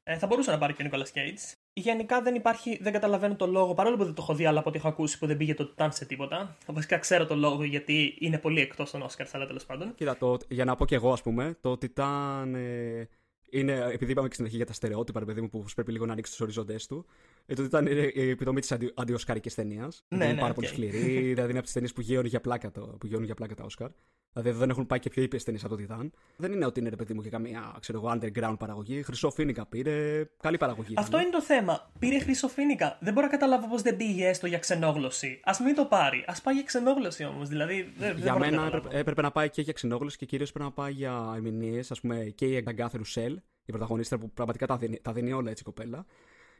Ε, θα μπορούσε να πάρει και ο Νίκολα Κέιτς. Γενικά δεν υπάρχει, δεν καταλαβαίνω το λόγο, παρόλο που δεν το έχω δει, αλλά από ό,τι έχω ακούσει που δεν πήγε το Ταν σε τίποτα. Βασικά ξέρω το λόγο γιατί είναι πολύ εκτός των Όσκαρ, αλλά τέλος πάντων. Κοίτα, το, για να πω κι εγώ, ας πούμε, το Titan ε, είναι, επειδή είπαμε και στην αρχή για τα στερεότυπα, παιδί μου, που πρέπει λίγο να ανοίξεις τους οριζόντέ του. Ε, το ήταν η επιδομή της αντι, αντιοσκαρικής ταινίας. Ναι, είναι ναι, πάρα okay. πολύ σκληρή. δηλαδή είναι από τις ταινίες που γύρουν για πλάκα, το, που για πλάκα τα Όσκαρ. Δηλαδή δεν έχουν πάει και πιο ήπιες ταινίες από το Titan. Δεν είναι ότι είναι ρε παιδί μου και καμία ξέρω, underground παραγωγή. Χρυσοφίνικα πήρε. Καλή παραγωγή. Αυτό είναι το θέμα. Πήρε χρυσοφίνικα. Δεν μπορώ να καταλάβω πώς δεν πήγε έστω για ξενόγλωση. Α μην το πάρει. Α πάει για ξενόγλωση όμως. Δηλαδή, δεν, για δεν μένα έπρεπε, έπρεπε, να πάει και για ξενόγλωση και κυρίως πρέπει να πάει για ερμηνείες. Α πούμε και η Αγκάθερου Σελ, η πρωταγωνίστρια που πραγματικά τα δίνει, τα δίνει όλα έτσι κοπέλα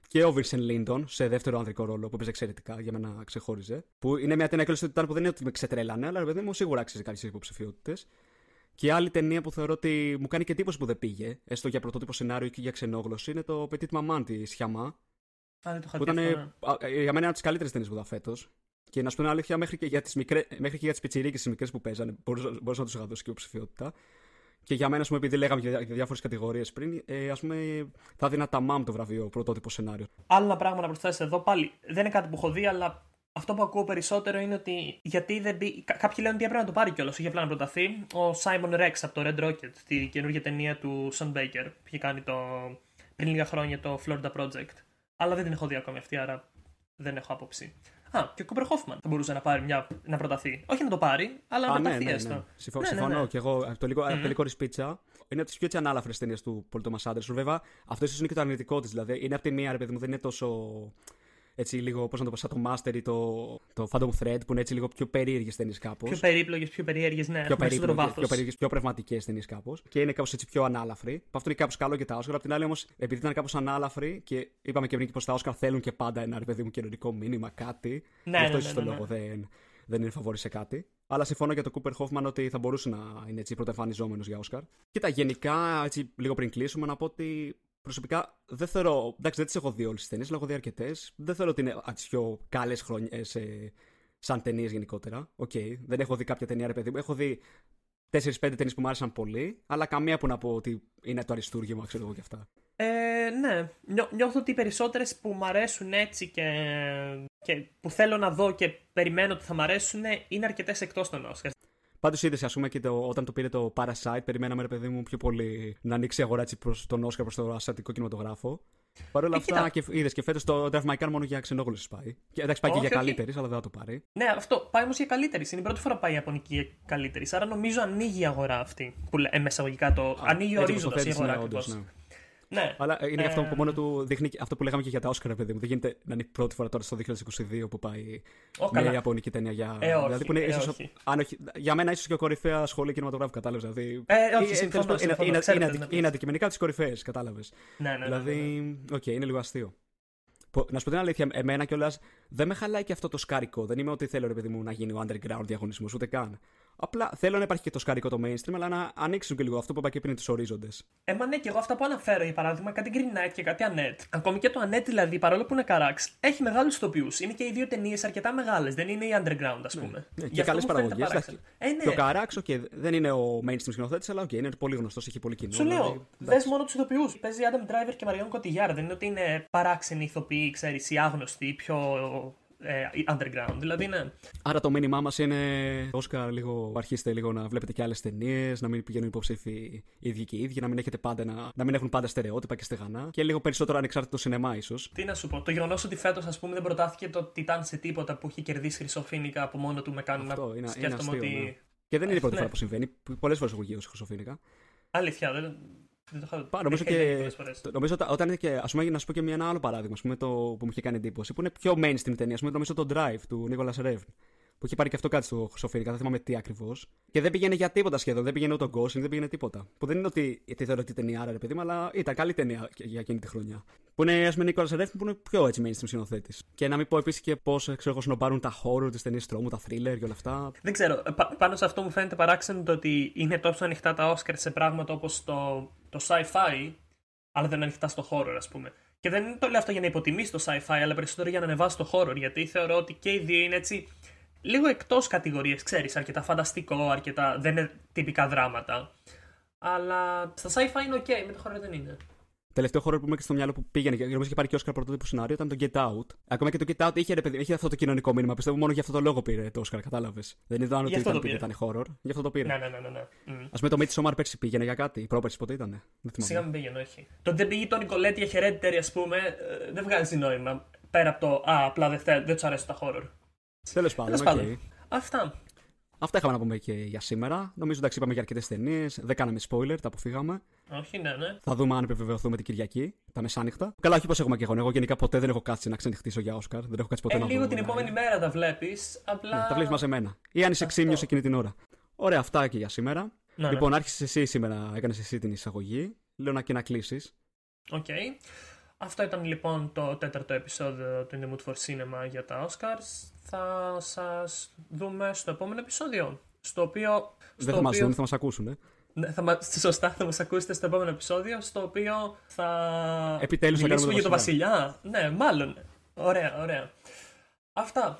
και ο Βίρσεν Λίντον σε δεύτερο ανδρικό ρόλο που έπαιζε εξαιρετικά για μένα ξεχώριζε. Που είναι μια ταινία κλειστή του που δεν είναι ότι με ξετρέλανε, αλλά παιδί μου σίγουρα άξιζε κάποιε υποψηφιότητες. Και άλλη ταινία που θεωρώ ότι μου κάνει και εντύπωση που δεν πήγε, έστω για πρωτότυπο σενάριο και για ξενόγλωση, είναι το Petit Maman της Σιαμά. Α, δεν το που ήταν ναι. για μένα είναι από τις καλύτερες ταινίες που είδα φέτος. Και να σου πω την αλήθεια, μέχρι και για τις τις πιτσιρίκες τις μικρές που παίζανε, μπορούσα, μπορούσα να τους είχα δώσει και υποψηφιότητα. Και για μένα, πούμε, επειδή λέγαμε για, για διάφορες κατηγορίες πριν, ε, ας πούμε, θα έδινα τα μάμ το βραβείο πρωτότυπο σενάριο. Άλλο ένα πράγμα να προσθέσω εδώ πάλι. Δεν είναι κάτι που έχω δει, αλλά αυτό που ακούω περισσότερο είναι ότι γιατί δεν μπει... Κάποιοι λένε ότι έπρεπε να το πάρει κιόλας, όχι απλά να προταθεί. Ο Simon Rex από το Red Rocket, τη καινούργια ταινία του Sean Baker, που είχε κάνει το... πριν λίγα χρόνια το Florida Project. Αλλά δεν την έχω δει ακόμη αυτή, άρα δεν έχω άποψη. Α, και ο Κούπερ Χόφμαν θα μπορούσε να πάρει μια, να προταθεί. Όχι να το πάρει, αλλά να προταθεί ναι, ναι, έστω. Ναι. Συμφωνώ, ναι, συμφωνώ και εγώ. Το λίγο, mm-hmm. το πίτσα είναι από τις πιο έτσι ανάλαφρες ταινίες του Πολ Άντερσον. Βέβαια, αυτός ίσως είναι και το αρνητικό της. Δηλαδή, είναι από τη μία, ρε παιδί μου, δεν είναι τόσο έτσι λίγο, πώς να το πω, σαν το Master ή το, το Phantom Thread που είναι έτσι λίγο πιο περίεργες ταινίες κάπως. Πιο περίπλοκε, πιο περίεργες, ναι. Πιο περίπλοκε, πιο, περίεργες, πιο πνευματικές ταινίες κάπως. Και είναι κάπως έτσι πιο ανάλαφροι. Αυτό είναι κάπως καλό για τα Όσκαρ. Απ' την άλλη όμως, επειδή ήταν κάπως ανάλαφροι και είπαμε και πριν πως τα Όσκαρ θέλουν και πάντα ένα ρε παιδί μου κοινωνικό μήνυμα, κάτι. Ναι, αυτό ναι, ναι, το ναι, λόγο δεν, δεν είναι φαβόρη σε κάτι. Αλλά συμφωνώ για τον Κούπερ Χόφμαν ότι θα μπορούσε να είναι έτσι πρωτοεμφανιζόμενο για Όσκαρ. Κοίτα, γενικά, έτσι λίγο πριν κλείσουμε, να πω ότι προσωπικά δεν θεωρώ. Εντάξει, δεν τις έχω δει όλες τις ταινίες, αλλά έχω δει αρκετές. Δεν θεωρώ ότι είναι από τις πιο καλές χρονιές ε, σαν ταινίες γενικότερα. Οκ, okay. δεν έχω δει κάποια ταινία, ρε παιδί μου. Έχω δει 4-5 ταινίες που μου άρεσαν πολύ, αλλά καμία που να πω ότι είναι το αριστούργημα, ξέρω εγώ και αυτά. Ε, ναι. Νιώ, νιώθω ότι οι περισσότερες που μου αρέσουν έτσι και, και που θέλω να δω και περιμένω ότι θα μου αρέσουν είναι αρκετές εκτός των Oscars. Πάντως είδες, ας πούμε, και το, όταν το πήρε το Parasite, περιμέναμε, ρε παιδί μου, πιο πολύ να ανοίξει η αγορά έτσι προς τον Όσκαρ, προς το ασιατικό κινηματογράφο. Παρ' όλα ε, αυτά, και είδες και φέτος το Drive My Car μόνο για ξενόγλωση πάει. Και, εντάξει, πάει όχι, και για καλύτερη, αλλά δεν θα το πάρει. Ναι, αυτό. Πάει όμως για καλύτερη. Είναι η πρώτη φορά που πάει η Ιαπωνική για καλύτερη. Άρα νομίζω ανοίγει η αγορά αυτή. Που λέει, ε, το. Α, ανοίγει ορίζοντας η αγορά. Ναι, ναι. Αλλά είναι ε... αυτό που μόνο του δείχνει αυτό που λέγαμε και για τα Όσκαρα, παιδί μου. Δεν γίνεται να είναι η πρώτη φορά τώρα στο 2022 που πάει ο, μια Ιαπωνική ταινία για. Ε, όχι, δηλαδή που είναι ε, ίσως, όχι. αν όχι, για μένα ίσως και η κορυφαία σχολή κινηματογράφου, κατάλαβες. Δηλαδή, ε, όχι, συμφωνώ, είναι, συμφωνώ, είναι, είναι, είναι, είναι αντικειμενικά τις κορυφαίες, κατάλαβες. Ναι, ναι, ναι, δηλαδή, ναι, OK, okay, είναι λίγο αστείο. Να σου πω την αλήθεια, εμένα κιόλας δεν με χαλάει και αυτό το οσκαρικό. Δεν είμαι ότι θέλω, ρε παιδί μου, να γίνει ο underground διαγωνισμός, ούτε καν. Απλά θέλω να υπάρχει και το οσκαρικό το mainstream, αλλά να ανοίξουν και λίγο αυτό που είπα και πριν τους ορίζοντες. Ε, μα ναι, και εγώ αυτά που αναφέρω, για παράδειγμα, κάτι Green Knight και κάτι Annette. Ακόμη και το Annette δηλαδή, παρόλο που είναι καράξ, έχει μεγάλους ηθοποιού. Είναι και οι δύο ταινίες αρκετά μεγάλες. Δεν είναι η underground, ας ναι, πούμε. Ναι, ναι, και καλές παραγωγές. Ε, ναι. Το καράξ, okay, δεν είναι ο mainstream σκηνοθέτης, αλλά okay, είναι πολύ γνωστός, έχει πολύ κοινό. Σου λέω, δηλαδή, δες μόνο τους ηθοποιούς. Παίζει Adam Driver και Μαριόν Κωτιγιάρ. Δεν είναι ότι είναι παράξενοι ηθοποιοί, ξέρεις, ή άγνωστοι, πιο ε, underground. Δηλαδή, ναι. Άρα το μήνυμά μας είναι, Όσκαρ, λίγο αρχίστε λίγο να βλέπετε και άλλες ταινίες, να μην πηγαίνουν υποψήφοι οι ίδιοι και οι ίδιοι, να μην, έχετε πάντα να, να μην έχουν πάντα στερεότυπα και στεγανά και λίγο περισσότερο ανεξάρτητο σινεμά, ίσως. Τι να σου πω, το γεγονός ότι φέτος, ας πούμε, δεν προτάθηκε το Τιτάν σε τίποτα που έχει κερδίσει χρυσοφίνικα από μόνο του με κάνει Αυτό να είναι- σκέφτομαι είναι αστείο, ότι. ναι. Και δεν είναι η πρώτη Ναι. φορά που συμβαίνει. Πολλές φορές έχω γύρω χρυσοφίνικα. Αλήθεια, δεν, δεν το είχα Πά, νομίζω δεν είχα ιδέα και, πολλές φορές. το- νομίζω ότι όταν είναι και. Α πούμε, να σου πω και μια- ένα άλλο παράδειγμα ας πούμε, το, που μου είχε κάνει εντύπωση, που είναι πιο mainstream ταινία. Ας πούμε, νομίζω το Drive του Νίκολα Ρεύν. Που έχει πάρει και αυτό κάτι στο Χρυσοφίνικα, δεν θυμάμαι τι ακριβώς. Και δεν πήγαινε για τίποτα σχεδόν. Δεν πήγαινε ούτε ο Gosling, δεν πήγαινε τίποτα. Που δεν είναι ότι τη θεωρώ ότι ταινία, άρα ρε παιδί μου, αλλά ήταν καλή ταινία για εκείνη τη χρονιά. Που είναι, ας πούμε, Νίκολα Ρεύν που είναι πιο έτσι mainstream σκηνοθέτης. Και να μην πω επίσης και πώς ξέρω εγώ σνομπάρουν τα horror, τι ταινίε τρόμου, τα thriller και όλα αυτά. Δεν ξέρω. πα- πάνω σε αυτό μου φαίνεται παράξενο το ότι είναι τόσο ανοιχτά τα Oscar σε πράγματα όπως το, το sci-fi, αλλά δεν είναι ανοιχτά στο horror, ας πούμε. Και δεν το λέω αυτό για να υποτιμήσει το sci-fi, αλλά περισσότερο για να ανεβάσει το horror. Γιατί θεωρώ ότι και οι δύο είναι έτσι λίγο εκτός κατηγορίες, ξέρεις. Αρκετά φανταστικό, αρκετά. δεν είναι τυπικά δράματα. Αλλά στα sci-fi είναι ok, με το horror δεν είναι. Τελευταίο horror που είμαι και στο μυαλό που πήγαινε και νομίζω είχε πάρει και Oscar πρωτότυπο σενάριο ήταν το Get Out. Ακόμα και το Get Out είχε, ρε παιδί, είχε αυτό το κοινωνικό μήνυμα. Πιστεύω μόνο για αυτό το λόγο πήρε το Oscar, κατάλαβες. Δεν ήταν ότι Γι' αυτό ήταν, το επειδή πήρε. ήταν horror. Γι' αυτό το πήρε. Ναι, ναι, ναι. ναι, ναι. Μμ. Α πούμε το Midsommar πέρσι πήγαινε για κάτι. Η πρόπερση ποτέ ήταν. Δεν θυμάμαι. Σιγά μην πήγαινε, όχι. Το ότι δεν πήγε το Νικολέτη για Hereditary, ας πούμε, ε, δεν βγάζει νόημα. Πέρα από το Α, απλά δεν, θε, δεν τους αρέσουν τα horror. Τέλος πάντων, Τέλος οκ. πάντων. Αυτά. Αυτά είχαμε να πούμε και για σήμερα. Νομίζω εντάξει, είπαμε για αρκετές ταινίες. Δεν κάναμε spoiler, τα αποφύγαμε. Όχι, ναι, ναι. Θα δούμε αν επιβεβαιωθούμε την Κυριακή, τα μεσάνυχτα. Καλά, όχι πως έχουμε και εγώ. Εγώ γενικά ποτέ δεν έχω κάτσει να ξενυχτήσω για Oscar. Δεν έχω κάτσει ποτέ Ε, να λίγο δω την ένα- επόμενη μέρα τα βλέπεις. Απλά. Ναι, τα βλέπεις μαζεμένα. Ή αν είσαι Αυτό. ξύπνιος εκείνη την ώρα. Ωραία, αυτά και για σήμερα. Ναι, ναι. Λοιπόν, άρχισε εσύ σήμερα, έκανες εσύ την εισαγωγή. Λέω να και να κλείσεις. Οκ. Αυτό ήταν λοιπόν το τέταρτο επεισόδιο του In the Mood for Cinema για τα Oscars. Θα σας δούμε στο επόμενο επεισόδιο. Στο οποίο. Στο Δεν θα μας οποίο... δουν, θα μας ακούσουν. Ε. Ναι, θα μας... Σωστά, θα μας ακούσετε στο επόμενο επεισόδιο, στο οποίο θα Επιτέλους θα μιλήσουμε κάνουμε για το το Βασιλιά. Ναι, μάλλον. Ωραία, ωραία. Αυτά.